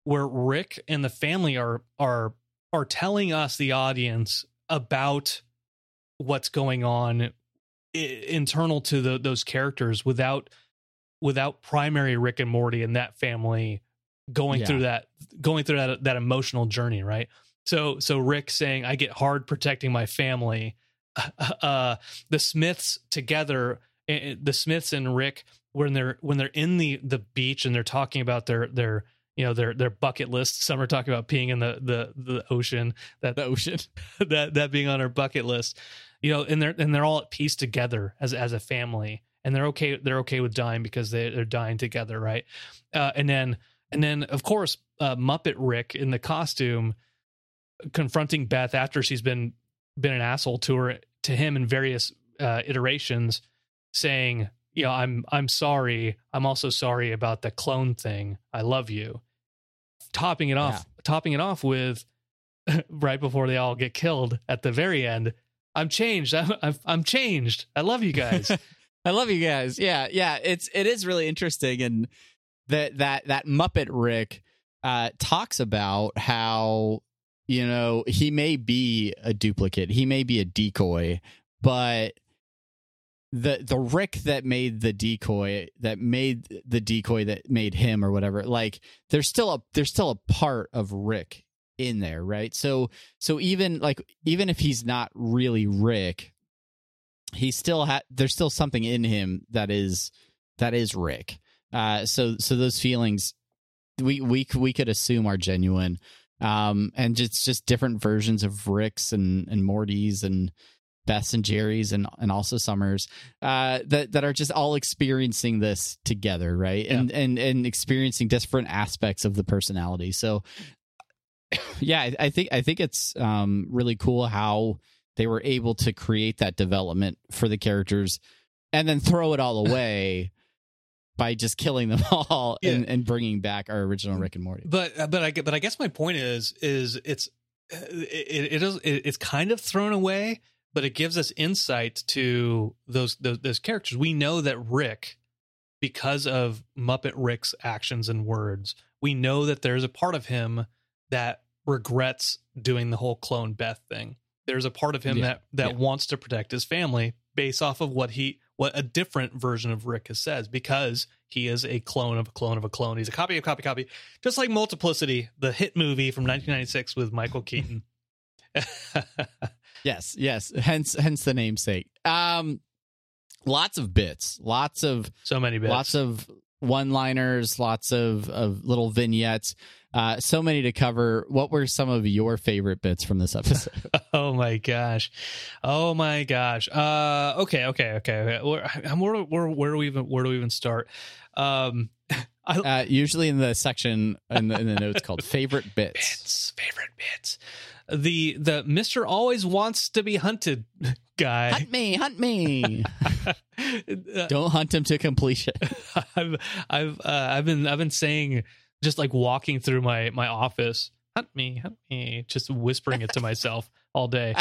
Speaker 2: where Rick and the family are are are telling us the audience about what's going on I- internal to the, those characters without without primary Rick and Morty and that family going
Speaker 3: Yeah.
Speaker 2: through that going through that that emotional journey, right? So so Rick saying I get hard protecting my family. Uh, the Smiths together, eh, the Smiths and Rick when they're when they're in the the beach and they're talking about their their you know their their bucket list. Some are talking about peeing in the the the ocean. That
Speaker 3: The ocean.
Speaker 2: that that being on our bucket list. You know, and they're and they're all at peace together as as a family, and they're okay. They're okay with dying because they they're dying together, right? Uh, and then and then of course uh, Muppet Rick in the costume confronting Beth after she's been been an asshole to her to him in various uh, iterations, saying, "You know, I'm I'm sorry. I'm also sorry about the clone thing. I love you." Topping it off, topping it off with right before they all get killed at the very end. I'm changed. I'm I'm, I'm changed. I love you guys.
Speaker 3: I love you guys. Yeah, yeah. It's it is really interesting, and that that that Muppet Rick uh, talks about how you know he may be a duplicate, he may be a decoy, but the the Rick that made the decoy that made the decoy that made him or whatever, like there's still a there's still a part of Rick in there, right? So so even like even if he's not really Rick, he still had there's still something in him that is that is Rick. Uh, so so those feelings we we we could assume are genuine. Um, and just just different versions of Ricks and and Mortys and Beths and Jerry's and and also Summers uh, that that are just all experiencing this together, right? And and and experiencing different aspects of the personality. So yeah, I, I think I think it's um, really cool how they were able to create that development for the characters and then throw it all away by just killing them all and, and bringing back our original Rick and Morty.
Speaker 2: but uh, but I but I guess my point is is it's uh, it, it is it, it's kind of thrown away, but it gives us insight to those, those those characters. We know that Rick, because of Muppet Rick's actions and words, we know that there's a part of him that regrets doing the whole clone Beth thing. There's a part of him
Speaker 3: Yeah,
Speaker 2: that that
Speaker 3: yeah.
Speaker 2: wants to protect his family based off of what he what a different version of Rick has says because he is a clone of a clone of a clone. He's a copy of copy copy, just like Multiplicity, the hit movie from 1996 with Michael Keaton.
Speaker 3: Yes, yes. Hence hence the namesake. Um lots of bits, lots of
Speaker 2: so many bits.
Speaker 3: lots of one-liners, lots of of little vignettes. Uh so many to cover. What were some of your favorite bits from this episode?
Speaker 2: oh my gosh, oh my gosh. Uh, okay, okay, okay. Where, where, where, where do we even where do we even start? Um, I,
Speaker 3: uh usually in the section in the, in the notes called favorite bits.
Speaker 2: bits, favorite bits. The the Mister always wants to be hunted guy.
Speaker 3: Hunt me, hunt me.
Speaker 2: Uh,
Speaker 3: Don't hunt him to completion.
Speaker 2: I've I've uh, I've been I've been saying just like walking through my my office, hunt me, hunt me, just whispering it to myself all day.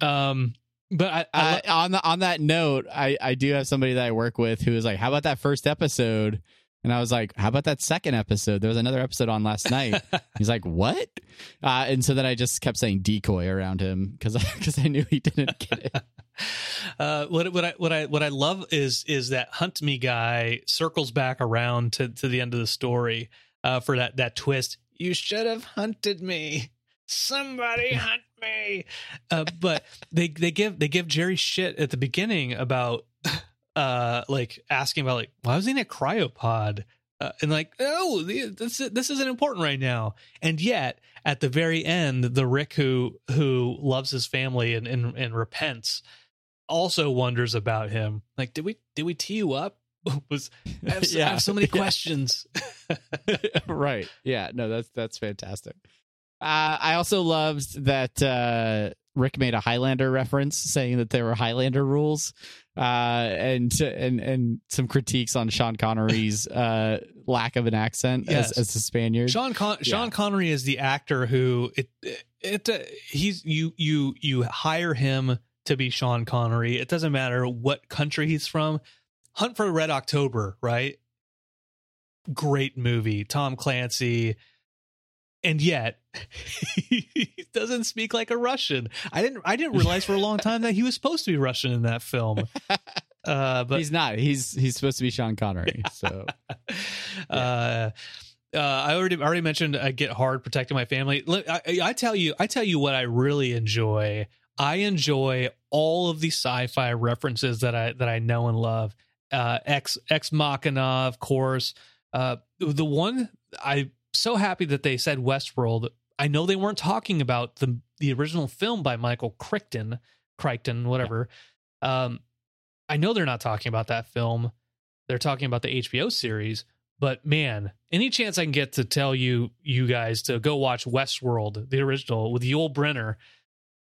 Speaker 2: Um, but I, I
Speaker 3: on the on that note, I I do have somebody that I work with who is like, "How about that first episode?" And I was like, "How about that second episode?" There was another episode on last night. He's like, "What?" Uh, and so then I just kept saying decoy around him because because I knew he didn't get it.
Speaker 2: Uh, what what I what I what I love is is that hunt me guy circles back around to to the end of the story uh, for that that twist. You should have hunted me. Somebody hunt me. Uh, but they they give they give Jerry shit at the beginning about uh like asking about like why was he in a cryopod uh, and like oh this this isn't important right now and yet at the very end the rick who who loves his family and and, and repents also wonders about him like did we did we tee you up was I have, I
Speaker 3: Yeah,
Speaker 2: have so many
Speaker 3: yeah.
Speaker 2: questions
Speaker 3: right. Yeah. No, that's that's fantastic. Uh, I also loved that uh, Rick made a Highlander reference, saying that there were Highlander rules, uh, and and and some critiques on Sean Connery's uh, lack of an accent
Speaker 2: Yes.
Speaker 3: as, as a Spaniard.
Speaker 2: Sean Con-
Speaker 3: Yeah.
Speaker 2: Sean Connery is the actor who it it uh, he's you you you hire him to be Sean Connery. It doesn't matter what country he's from. Hunt for Red October, right? Great movie, Tom Clancy. And yet he doesn't speak like a Russian. I didn't I didn't realize for a long time that he was supposed to be Russian in that film. Uh but
Speaker 3: he's not. He's he's supposed to be Sean Connery. So
Speaker 2: uh, uh, I already already mentioned I get hard protecting my family. Look, I, I tell you, I tell you what I really enjoy. I enjoy all of the sci-fi references that I that I know and love. Uh, Ex Ex Machina, of course. Uh, the one I'm so happy that they said Westworld. I know they weren't talking about the the original film by Michael Crichton, Crichton, whatever. Um, I know they're not talking about that film. They're talking about the HBO series. But man, any chance I can get to tell you, you guys, to go watch Westworld, the original with Yul Brynner,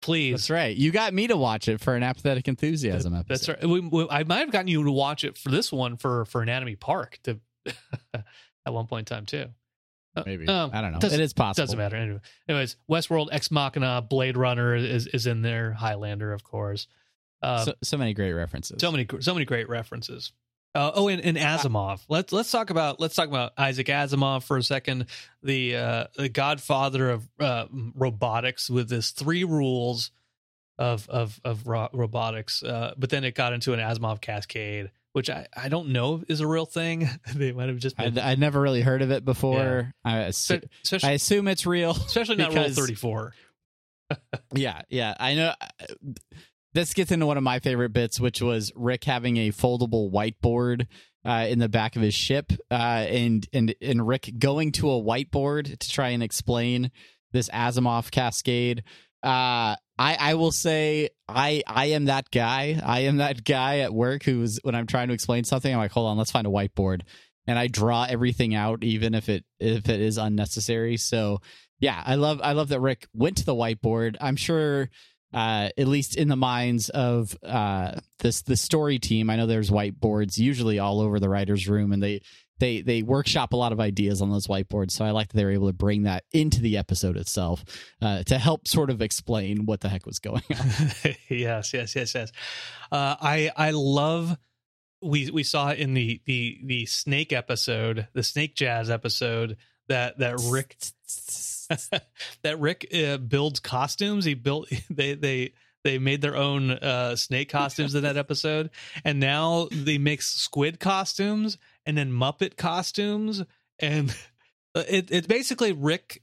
Speaker 2: please.
Speaker 3: that's right. You got me to watch it for an apathetic enthusiasm episode.
Speaker 2: That's right. We, we- I might have gotten you to watch it for this one for for Anatomy Park to at one point in time too. Uh,
Speaker 3: Maybe
Speaker 2: um,
Speaker 3: I don't know. it is possible.
Speaker 2: Doesn't matter. Anyway, anyways, Westworld, Ex Machina, Blade Runner is is in there. Highlander, of course. Uh,
Speaker 3: so, so many great references.
Speaker 2: so many so many great references. Uh, oh, and, and Asimov. Let's let's talk about let's talk about Isaac Asimov for a second. The uh, the godfather of uh, robotics with his three rules of of of ro- robotics. Uh, but then it got into an Asimov cascade, which I, I don't know is a real thing. they might have just
Speaker 3: I,
Speaker 2: been,
Speaker 3: I'd never really heard of it before. I, assu-
Speaker 2: especially
Speaker 3: I assume it's real.
Speaker 2: especially not rule thirty four.
Speaker 3: Yeah, yeah. I know. This gets into one of my favorite bits, which was Rick having a foldable whiteboard uh, in the back of his ship, uh, and and and Rick going to a whiteboard to try and explain this Asimov cascade. Uh, I I will say I I am that guy. I am that guy at work who's when I'm trying to explain something, I'm like, hold on, let's find a whiteboard, and I draw everything out, even if it if it is unnecessary. So yeah, I love I love that Rick went to the whiteboard. I'm sure uh at least in the minds of uh this the story team, I know there's whiteboards usually all over the writers room and they they they workshop a lot of ideas on those whiteboards. So I like that they were able to bring that into the episode itself uh to help sort of explain what the heck was going on.
Speaker 2: yes, yes, yes, yes. Uh, I I love we we saw in the the the snake episode, the snake jazz episode that that Rick that Rick uh, builds costumes. He built they they they made their own uh, snake costumes in that episode, and now they make squid costumes and then Muppet costumes, and it, it's basically Rick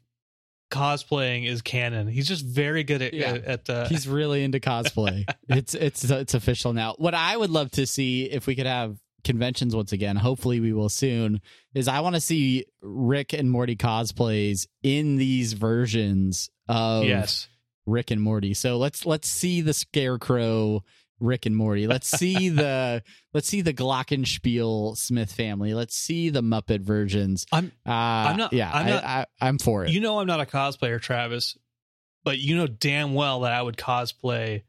Speaker 2: cosplaying is canon. He's just very good at
Speaker 3: Yeah.
Speaker 2: at uh,
Speaker 3: He's really into cosplay. it's it's it's official now. What I would love to see if we could have conventions once again, hopefully we will soon, is I want to see Rick and Morty cosplays in these versions of
Speaker 2: yes.
Speaker 3: Rick and Morty. So let's let's see the Scarecrow Rick and Morty. Let's see the let's see the Glockenspiel Smith family. Let's see the Muppet versions.
Speaker 2: I'm
Speaker 3: Uh,
Speaker 2: I'm not-
Speaker 3: Yeah,
Speaker 2: I'm
Speaker 3: I,
Speaker 2: not-
Speaker 3: I, I'm for it.
Speaker 2: You know I'm not a cosplayer, Travis, but you know damn well that I would cosplay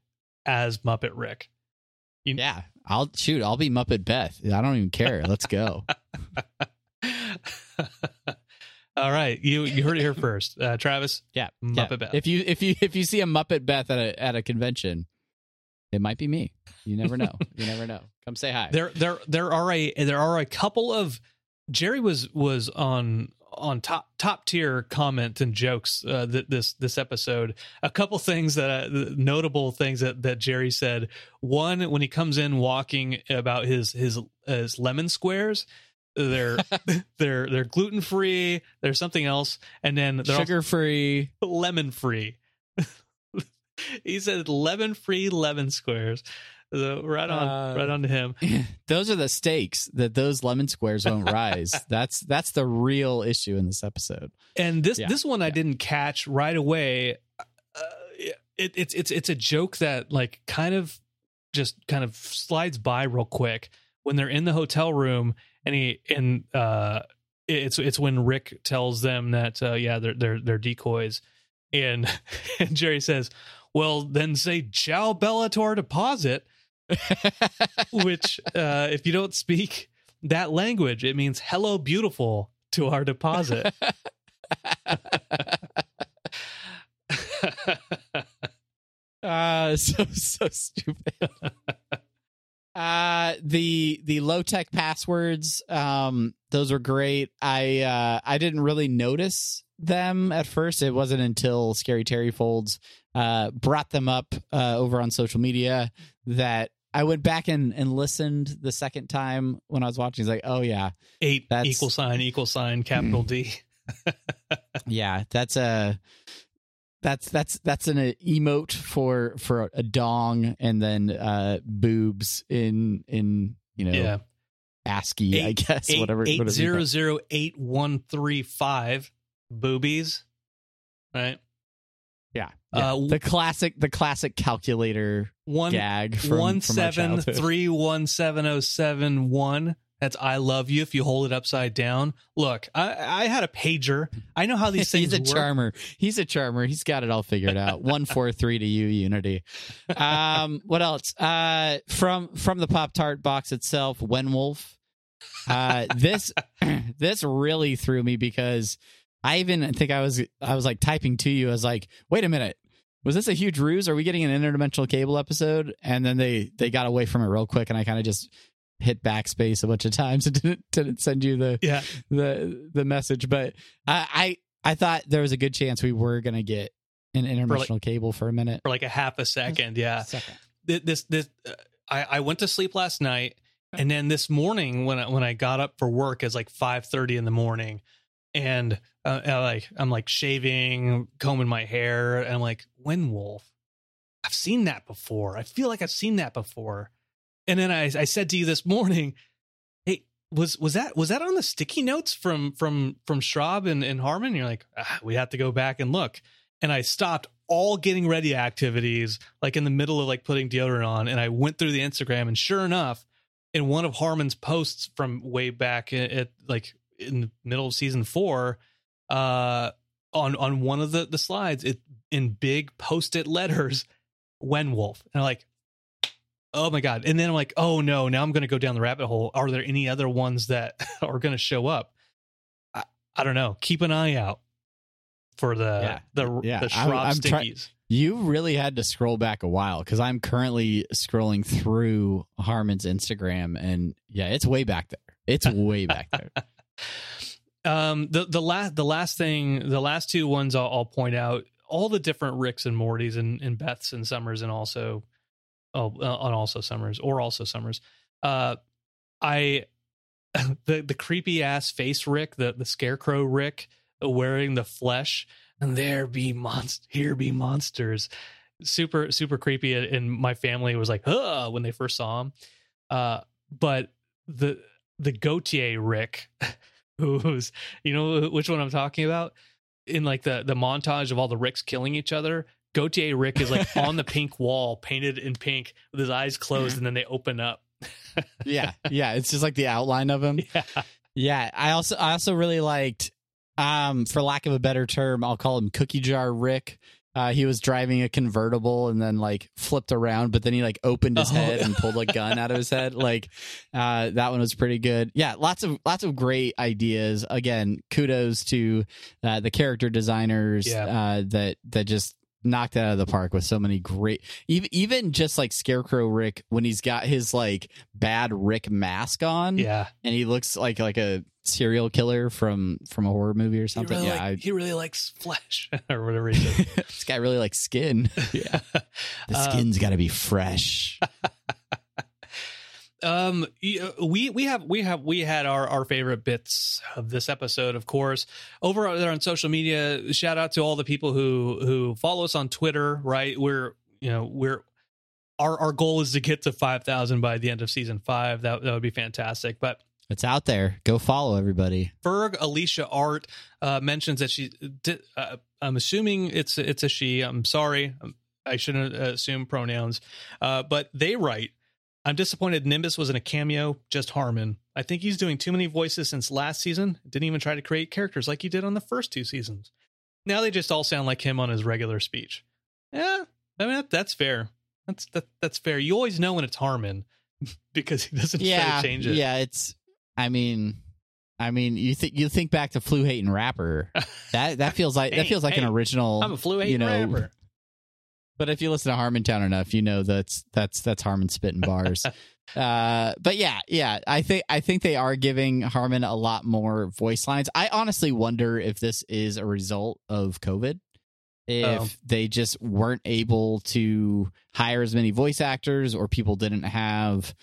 Speaker 2: as Muppet Rick.
Speaker 3: You, yeah, I'll shoot. I'll be Muppet Beth. I don't even care. Let's go.
Speaker 2: All right, you you heard it here first, uh, Travis.
Speaker 3: Yeah,
Speaker 2: Muppet
Speaker 3: yeah.
Speaker 2: Beth.
Speaker 3: If you if you if you see a Muppet Beth at a at a convention, it might be me. You never know. you never know. Come say hi.
Speaker 2: There there there are a there are a couple of Jerry was was on on top top tier comment and jokes uh, th- this this episode. A couple things that uh, notable things that that Jerry said. One, when he comes in walking about his his his lemon squares, they're they're they're gluten free. There's something else, and then they're
Speaker 3: Sugar free.
Speaker 2: lemon free. he said lemon free lemon squares. So right on,
Speaker 3: Uh,
Speaker 2: right on to him.
Speaker 3: those are the stakes that those lemon squares won't rise. that's that's the real issue in this episode.
Speaker 2: And this
Speaker 3: Yeah,
Speaker 2: this one I didn't catch right away. Uh, it, it's it's it's a joke that like kind of just kind of slides by real quick when they're in the hotel room and he and uh it's it's when Rick tells them that uh, yeah they're they're they're decoys and and Jerry says well then say ciao Bella to our deposit which uh if you don't speak that language it means hello beautiful to our deposit
Speaker 3: Uh so so stupid. uh the the low tech passwords um those were great. I uh I didn't really notice them at first. It wasn't until Scary Terry Folds uh brought them up uh over on social media that I went back and, and listened the second time when I was watching. He's like, oh yeah,
Speaker 2: eight
Speaker 3: That's-
Speaker 2: equal sign equal sign capital D.
Speaker 3: yeah that's a that's that's that's an emote for for a dong and then uh boobs in in you know
Speaker 2: Yeah,
Speaker 3: ASCII I guess
Speaker 2: eight
Speaker 3: whatever
Speaker 2: eight
Speaker 3: whatever you
Speaker 2: zero
Speaker 3: call it.
Speaker 2: zero eight one three five boobies, right?
Speaker 3: Yeah,
Speaker 2: Uh,
Speaker 3: the classic the classic calculator
Speaker 2: One
Speaker 3: gag from,
Speaker 2: one seven
Speaker 3: childhood.
Speaker 2: three one seven oh seven one. That's I love you if you hold it upside down. Look, I, I had a pager. I know how these things
Speaker 3: He's a
Speaker 2: work.
Speaker 3: charmer. He's a charmer. He's got it all figured out. One four three to you, Unity. Um, what else? Uh, from from the Pop Tart box itself, Wenwolf. Uh, this this really threw me because I even think I was I was like typing to you. I was like, wait a minute. Was this a huge ruse? Are we getting an interdimensional cable episode? And then they they got away from it real quick, and I kind of just hit backspace a bunch of times and didn't didn't send you the
Speaker 2: Yeah,
Speaker 3: the the message, but I I, I thought there was a good chance we were gonna get an interdimensional cable for a minute.
Speaker 2: for like a half a second. Yeah,
Speaker 3: Second.
Speaker 2: This this uh, I I went to sleep last night, and then this morning when I, when I got up for work, it's like five thirty in the morning, and uh, I like I'm like shaving, combing my hair, and I'm like, when Wolf, I've seen that before. I feel like I've seen that before, and then I I said to you this morning, hey. Was was that was that on the sticky notes from from from Schrab and, and Harmon? You're like, ah, we have to go back and look. And I stopped all getting ready activities like in the middle of like putting deodorant on and I went through the Instagram and sure enough in one of Harmon's posts from way back at, at like in the middle of season 4 uh on on one of the the slides it in big post-it letters Wenwolf and I'm like oh my god and then I'm like oh no now I'm going to go down the rabbit hole are there any other ones that are going to show up I, I don't know keep an eye out for the
Speaker 3: Yeah.
Speaker 2: the
Speaker 3: Yeah.
Speaker 2: the
Speaker 3: I'm-
Speaker 2: Schrab
Speaker 3: I'm try- You really had to scroll back a while because I'm currently scrolling through Harmon's Instagram, and yeah, it's way back there. It's way back there.
Speaker 2: Um, the the last the last thing, the last two ones I'll, I'll point out all the different Ricks and Mortys and, and Beths and Summers and also oh uh, and also Summers or also Summers. Uh, I the the creepy ass face Rick, the the scarecrow Rick wearing the flesh, and there be monst here be monsters. Super super creepy, and my family was like, "Huh," when they first saw him. Uh, but the the Gautier Rick who's you know which one I'm talking about in like the the montage of all the Ricks killing each other. Gautier Rick is like on the pink wall, painted in pink, with his eyes closed, and then they open up.
Speaker 3: yeah, yeah. It's just like the outline of him.
Speaker 2: Yeah,
Speaker 3: Yeah, I also I also really liked, um, for lack of a better term, I'll call him Cookie Jar Rick. Uh, he was driving a convertible and then like flipped around, but then he like opened his
Speaker 2: Oh.
Speaker 3: head and pulled a gun out of his head. Like, uh, that one was pretty good. Yeah, lots of lots of great ideas. Again, kudos to uh, the character designers
Speaker 2: Yeah.
Speaker 3: uh, that that just knocked out of the park with so many great even even just like Scarecrow Rick when he's got his like bad Rick mask on
Speaker 2: Yeah,
Speaker 3: and he looks like like a serial killer from from a horror movie or something.
Speaker 2: really,
Speaker 3: yeah,
Speaker 2: like- he really likes flesh or whatever he.
Speaker 3: This guy really likes skin.
Speaker 2: yeah.
Speaker 3: The
Speaker 2: Uh,
Speaker 3: skin's got to be fresh.
Speaker 2: Um we we have we have we had our our favorite bits of this episode of course over there on social media shout out to all the people who who follow us on twitter right we're you know we're our our goal is to get to 5000 by the end of season 5 that that would be fantastic but
Speaker 3: It's out there. Go follow everybody.
Speaker 2: Ferg Alicia Art uh, mentions that she. Did, uh, I'm assuming it's it's a she. I'm sorry. Um, I shouldn't uh, assume pronouns. Uh, but they write. I'm disappointed Nimbus wasn't a cameo, just Harmon. I think he's doing too many voices since last season. Didn't even try to create characters like he did on the first two seasons. Now they just all sound like him on his regular speech. Yeah, I mean that, that's fair. That's that, that's fair. You always know when it's Harmon because he doesn't try
Speaker 3: Yeah,
Speaker 2: to change it.
Speaker 3: yeah. It's. I mean, I mean, you think you think back to flu hating rapper. That that feels like that feels like an original.
Speaker 2: I'm a flu
Speaker 3: you know,
Speaker 2: rapper.
Speaker 3: But if you listen to Harmontown enough, you know that's that's that's Harmon spitting bars. uh, but yeah, yeah, I think I think they are giving Harmon a lot more voice lines. I honestly wonder if this is a result of COVID. If
Speaker 2: Oh.
Speaker 3: they just weren't able to hire as many voice actors, or people didn't have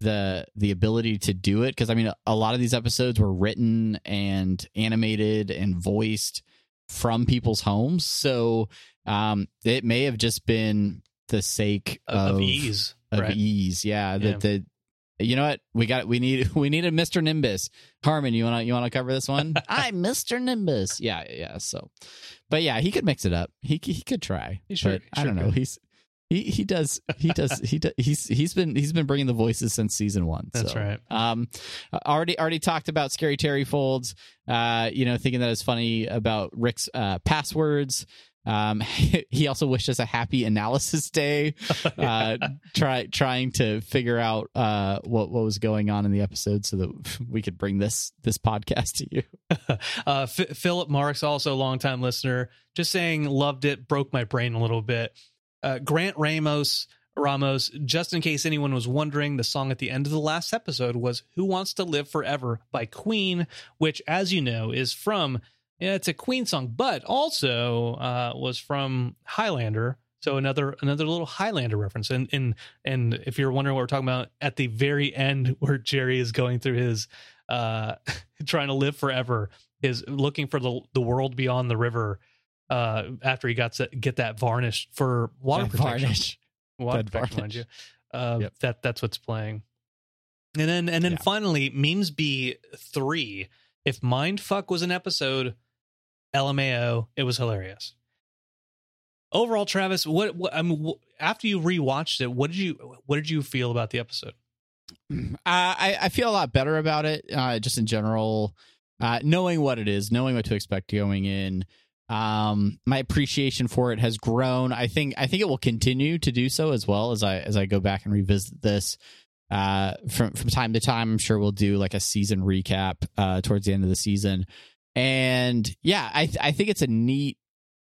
Speaker 3: the the ability to do it, because I mean, a lot of these episodes were written and animated and voiced from people's homes, so um, it may have just been the sake
Speaker 2: of,
Speaker 3: of,
Speaker 2: ease.
Speaker 3: of
Speaker 2: right?
Speaker 3: ease. Yeah,
Speaker 2: Yeah.
Speaker 3: that the you know what we got we need we need a Mr. Nimbus. Harmon, you wanna you wanna cover this one? I'm Mr. Nimbus. Yeah, yeah. So, but yeah, he could mix it up. He he could try.
Speaker 2: He sure-
Speaker 3: I don't know.
Speaker 2: could.
Speaker 3: He's he he does he does he does, he's he's been he's been bringing the voices since season one.
Speaker 2: That's
Speaker 3: so.
Speaker 2: right.
Speaker 3: Um, already already talked about scary Terry folds. Uh, you know, thinking that is funny about Rick's uh passwords. Um, he also wished us a happy analysis day. Uh, try trying to figure out uh what what was going on in the episode so that we could bring this this podcast to you.
Speaker 2: uh, F- Philip Marks, also a longtime listener, just saying loved it, broke my brain a little bit. Uh, Grant Ramos, Ramos, just in case anyone was wondering, the song at the end of the last episode was "Who Wants to Live Forever" by Queen, which, as you know, is from yeah, it's a Queen song, but also uh, was from Highlander. So another another little Highlander reference, and and and if you're wondering what we're talking about, at the very end where Jerry is going through his uh trying to live forever is looking for the the world beyond the river uh after he got to get that varnish for water
Speaker 3: That
Speaker 2: protection
Speaker 3: varnish.
Speaker 2: water
Speaker 3: That
Speaker 2: protection you uh
Speaker 3: Yep.
Speaker 2: that that's what's playing and then and then
Speaker 3: Yeah.
Speaker 2: finally memes b 3 if mindfuck was an episode lmao it was hilarious overall travis what, what i mean wh- after you rewatched it what did you what did you feel about the episode
Speaker 3: Uh, I I feel a lot better about it. Uh, just in general, uh, knowing what it is, knowing what to expect going in. Um, my appreciation for it has grown. I think I think it will continue to do so as well as I as I go back and revisit this. Uh, from from time to time, I'm sure we'll do like a season recap uh, towards the end of the season. And yeah, I th- I think it's a neat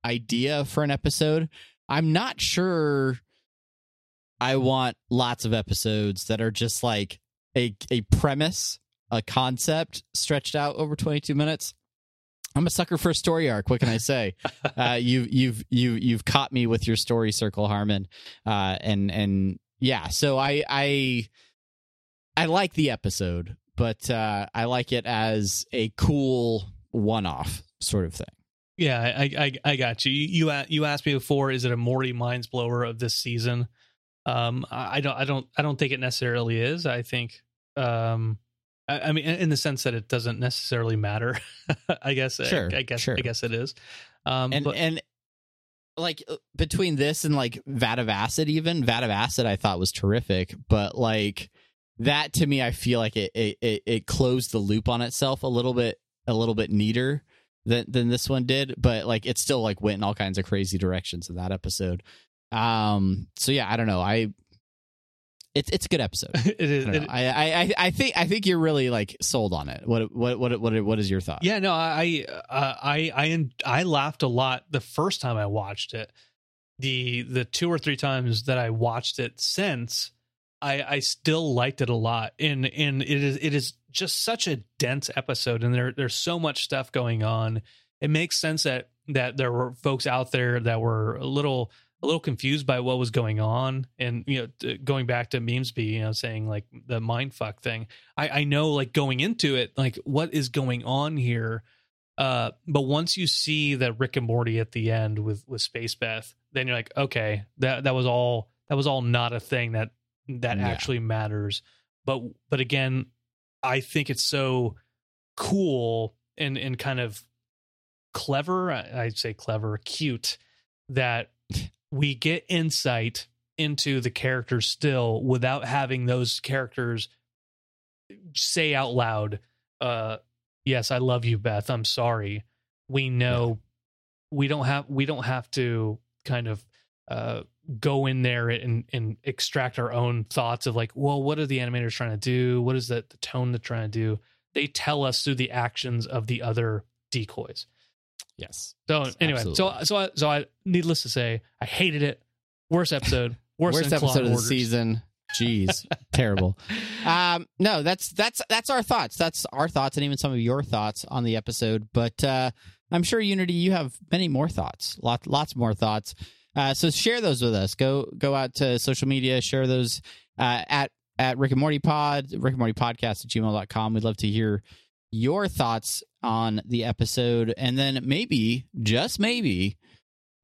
Speaker 3: idea for an episode. I'm not sure I want lots of episodes that are just like a a premise, a concept stretched out over 22 minutes. I'm a sucker for a story arc. What can I say? uh, you you've you've you've caught me with your story circle, Harmon. Uh, and and yeah, so I I I like the episode, but uh, I like it as a cool one-off sort of thing.
Speaker 2: Yeah, I I, I got you. You you, you asked me before, is it a Morty Minds blower of this season? Um, I I don't I don't I don't think it necessarily is. I think um, I, I mean in the sense that it doesn't necessarily matter. I guess
Speaker 3: Sure,
Speaker 2: I, I guess
Speaker 3: sure.
Speaker 2: I guess it is. Um,
Speaker 3: and
Speaker 2: but,
Speaker 3: and like uh, between this and like vat of acid even vat of acid i thought was terrific but like that to me i feel like it it, it, it closed the loop on itself a little bit a little bit neater than than this one did but like it still like went in all kinds of crazy directions in that episode um so yeah i don't know i it's it's a good episode
Speaker 2: it is.
Speaker 3: I,
Speaker 2: it-
Speaker 3: I, I I think I think you're really like sold on it. What what what what what is your thought?
Speaker 2: Yeah, no, I uh, I I I laughed a lot the first time I watched it. the the two or three times that I watched it since, I I still liked it a lot. And and it is it is just such a dense episode, and there there's so much stuff going on. It makes sense that that there were folks out there that were a little a little confused by what was going on and you know t- going back to memesby you know saying like the mind fuck thing. I i know like going into it like what is going on here? Uh but once you see that rick and morty at the end with with space beth then you're like okay that that was all that was all not a thing that that
Speaker 3: Yeah.
Speaker 2: actually matters. But but again i think it's so cool and and kind of clever I- i'd say clever cute that we get insight into the characters still without having those characters say out loud uh yes i love you beth. I'm sorry. We know we don't have we don't have to kind of uh go in there and and extract our own thoughts of like well what are the animators trying to do? What is that the tone they're trying to do? They tell us through the actions of the other decoys
Speaker 3: Yes.
Speaker 2: so anyway, so
Speaker 3: Absolutely.
Speaker 2: so I, so I needless to say, I hated it. Worst episode.
Speaker 3: Worst
Speaker 2: Clone
Speaker 3: episode of the season. Jeez, terrible. Um, no, that's that's that's our thoughts. That's our thoughts, and even some of your thoughts on the episode. But uh, I'm sure Unity, you have many more thoughts, lots lots more thoughts. Uh, so share those with us. Go go out to social media, share those uh, at at Rick and Morty Pod, Rick and Morty Podcast at gmail.com. We'd love to hear your thoughts on the episode, and then maybe, just maybe,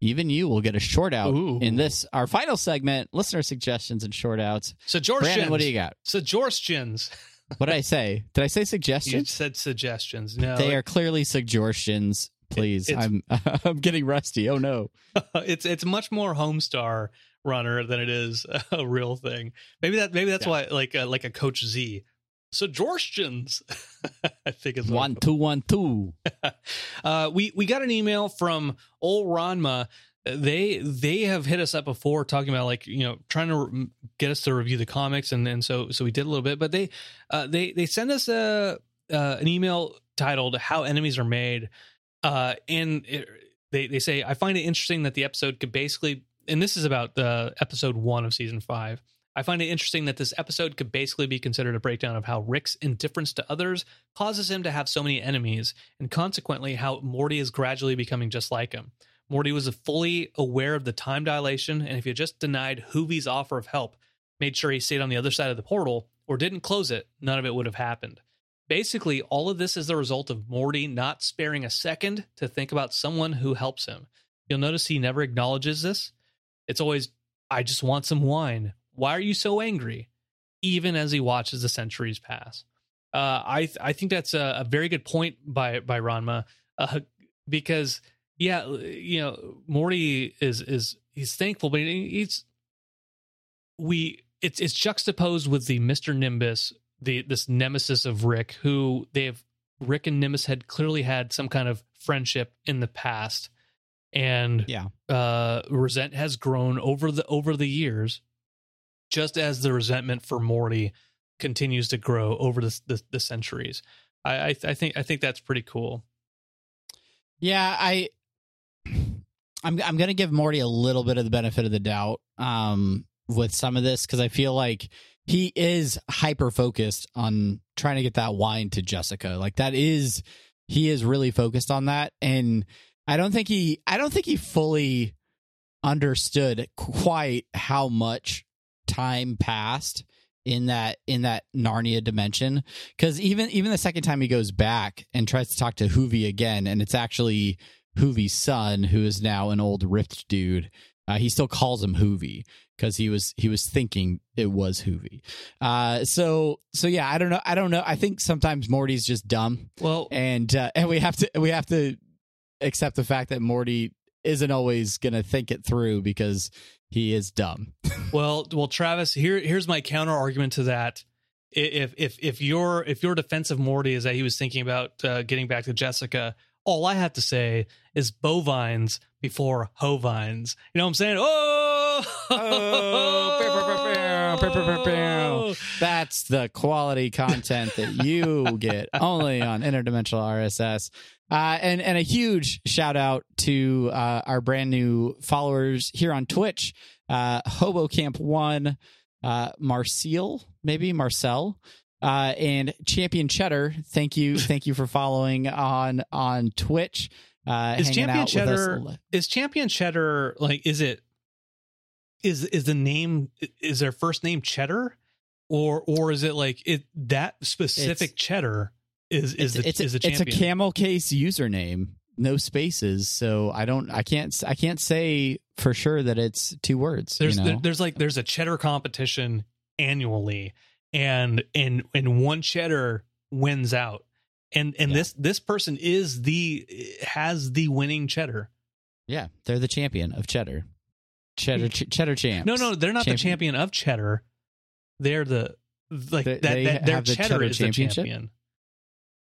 Speaker 3: even you will get a short out
Speaker 2: Ooh.
Speaker 3: in this our final segment, listener suggestions and short outs.
Speaker 2: Suggestions.
Speaker 3: Brandon, what do you got?
Speaker 2: Suggestions.
Speaker 3: What did I say? Did I say suggestions You
Speaker 2: said suggestions. No,
Speaker 3: They are clearly suggestions. Please,
Speaker 2: it's-
Speaker 3: I'm I'm getting rusty. Oh no.
Speaker 2: it's it's much more Homestar runner than it is a real thing. Maybe that maybe that's
Speaker 3: Yeah.
Speaker 2: why like uh, like a Coach Z. Suggestions. I think it's
Speaker 3: One two one two.
Speaker 2: uh, we we got an email from old Ranma. They they have hit us up before talking about like you know trying to re- get us to review the comics and and so so we did a little bit, but they uh, they they send us a uh, an email titled "How Enemies Are Made," uh, and it, they they say I find it interesting that the episode could basically and this is about the episode one of season five. I find it interesting that this episode could basically be considered a breakdown of how Rick's indifference to others causes him to have so many enemies, and consequently, how Morty is gradually becoming just like him. Morty was fully aware of the time dilation, and if he had just denied Hoovy's offer of help, made sure he stayed on the other side of the portal, or didn't close it, none of it would have happened. Basically, all of this is the result of Morty not sparing a second to think about someone who helps him. You'll notice he never acknowledges this. It's always, I just want some wine. Why are you so angry? Even as he watches the centuries pass. Uh, I I think that's a, a very good point by by Ranma, uh, because yeah, you know Morty is is he's thankful, but he's we it's it's juxtaposed with the Mister Nimbus, the this nemesis of Rick, who they've Rick and Nimbus had clearly had some kind of friendship in the past, and
Speaker 3: Yeah.
Speaker 2: uh, resent has grown over the over the years, just as the resentment for Morty continues to grow over the the, the centuries. I I, I think I think that's pretty cool.
Speaker 3: Yeah, I I'm I'm gonna give Morty a little bit of the benefit of the doubt um with some of this because I feel like he is hyper focused on trying to get that wine to Jessica. Like that is he is really focused on that. And I don't think he I don't think he fully understood quite how much time passed in that in that Narnia dimension. Because even even the second time he goes back and tries to talk to Hoovy again and it's actually Hoovy's son who is now an old ripped dude uh, he still calls him Hoovy because he was he was thinking it was Hoovy. Uh so so yeah I don't know I don't know. I think sometimes Morty's just dumb.
Speaker 2: Well,
Speaker 3: and uh, and we have to we have to accept the fact that Morty isn't always gonna think it through because he is dumb
Speaker 2: Well, well, Travis, here here's my counter argument to that. If if if your if your defense of Morty is that he was thinking about uh, getting back to Jessica, all I have to say is bovines before hovines. You know what I'm saying? Oh, Whoa.
Speaker 3: That's the quality content that you get only on interdimensional RSS. Uh, and and a huge shout out to uh, our brand new followers here on Twitch, uh, Hobo Camp One, uh, Marcel, maybe Marcel, uh, and Champion Cheddar. Thank you, thank you for following on on Twitch. Uh,
Speaker 2: Is Champion. Cheddar is Champion Cheddar like is it is is the name is their first name Cheddar? Or or is it like it that specific Cheddar is is
Speaker 3: it's,
Speaker 2: the,
Speaker 3: it's,
Speaker 2: is
Speaker 3: a,
Speaker 2: a
Speaker 3: it's a camel case username no spaces so i don't i can't i can't say for sure that it's two words
Speaker 2: there's
Speaker 3: you know?
Speaker 2: there- there's like there's a cheddar competition annually and and and one cheddar wins out. And and
Speaker 3: Yeah.
Speaker 2: this this person is the has the winning cheddar.
Speaker 3: Yeah they're the champion of cheddar cheddar ch- cheddar champs
Speaker 2: no no they're not the
Speaker 3: Champion.
Speaker 2: champion of cheddar they're the like
Speaker 3: They-
Speaker 2: that,
Speaker 3: they
Speaker 2: that their
Speaker 3: the
Speaker 2: cheddar
Speaker 3: cheddar
Speaker 2: is the champion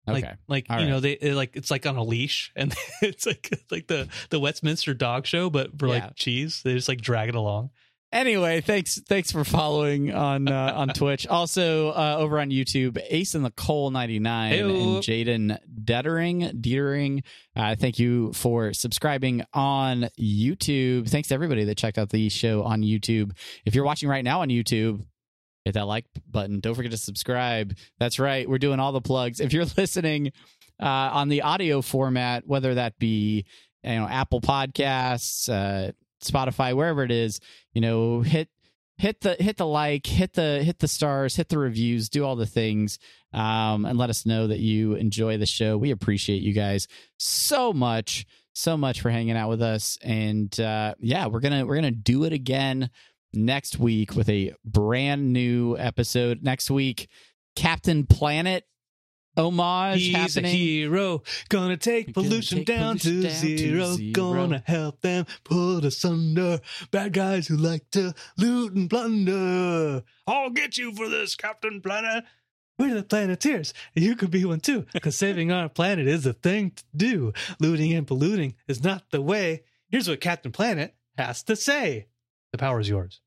Speaker 3: okay
Speaker 2: like like
Speaker 3: All
Speaker 2: you
Speaker 3: right.
Speaker 2: know they like it's like on a leash and it's like like the the westminster dog show but for
Speaker 3: Yeah.
Speaker 2: like cheese they just like drag it along
Speaker 3: anyway thanks thanks for following on uh, on twitch. Also uh, over on youtube ace in the coal 99
Speaker 2: Heyo.
Speaker 3: and jaden dettering dietering uh, thank you for subscribing on youtube. Thanks to everybody that checked out the show on youtube. If you're watching right now on youtube hit that like button. Don't forget to subscribe. That's right we're doing all the plugs. If you're listening uh, on the audio format whether that be you know apple podcasts uh, spotify wherever it is you know hit hit the hit the like hit the hit the stars hit the reviews do all the things um, and let us know that you enjoy the show. We appreciate you guys so much so much for hanging out with us. And uh, yeah we're gonna we're gonna do it again next week with a brand new episode. Next week captain planet homage
Speaker 2: he's
Speaker 3: happening.
Speaker 2: a hero. Gonna take
Speaker 3: Gonna
Speaker 2: pollution
Speaker 3: take
Speaker 2: down,
Speaker 3: pollution
Speaker 2: to,
Speaker 3: down to
Speaker 2: zero.
Speaker 3: zero.
Speaker 2: gonna help them put us under bad guys who like to loot and plunder. I'll get you for this captain planet. We're the planeteers. You could be one too because saving our planet is a thing to do. Looting and polluting is not the way. Here's what captain planet has to say. The power is yours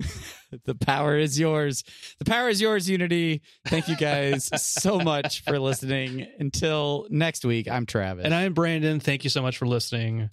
Speaker 3: The power is yours. The power is yours, Unity. Thank you guys so much for listening. Until next week, I'm Travis.
Speaker 2: and i'm brandon thank you so much for listening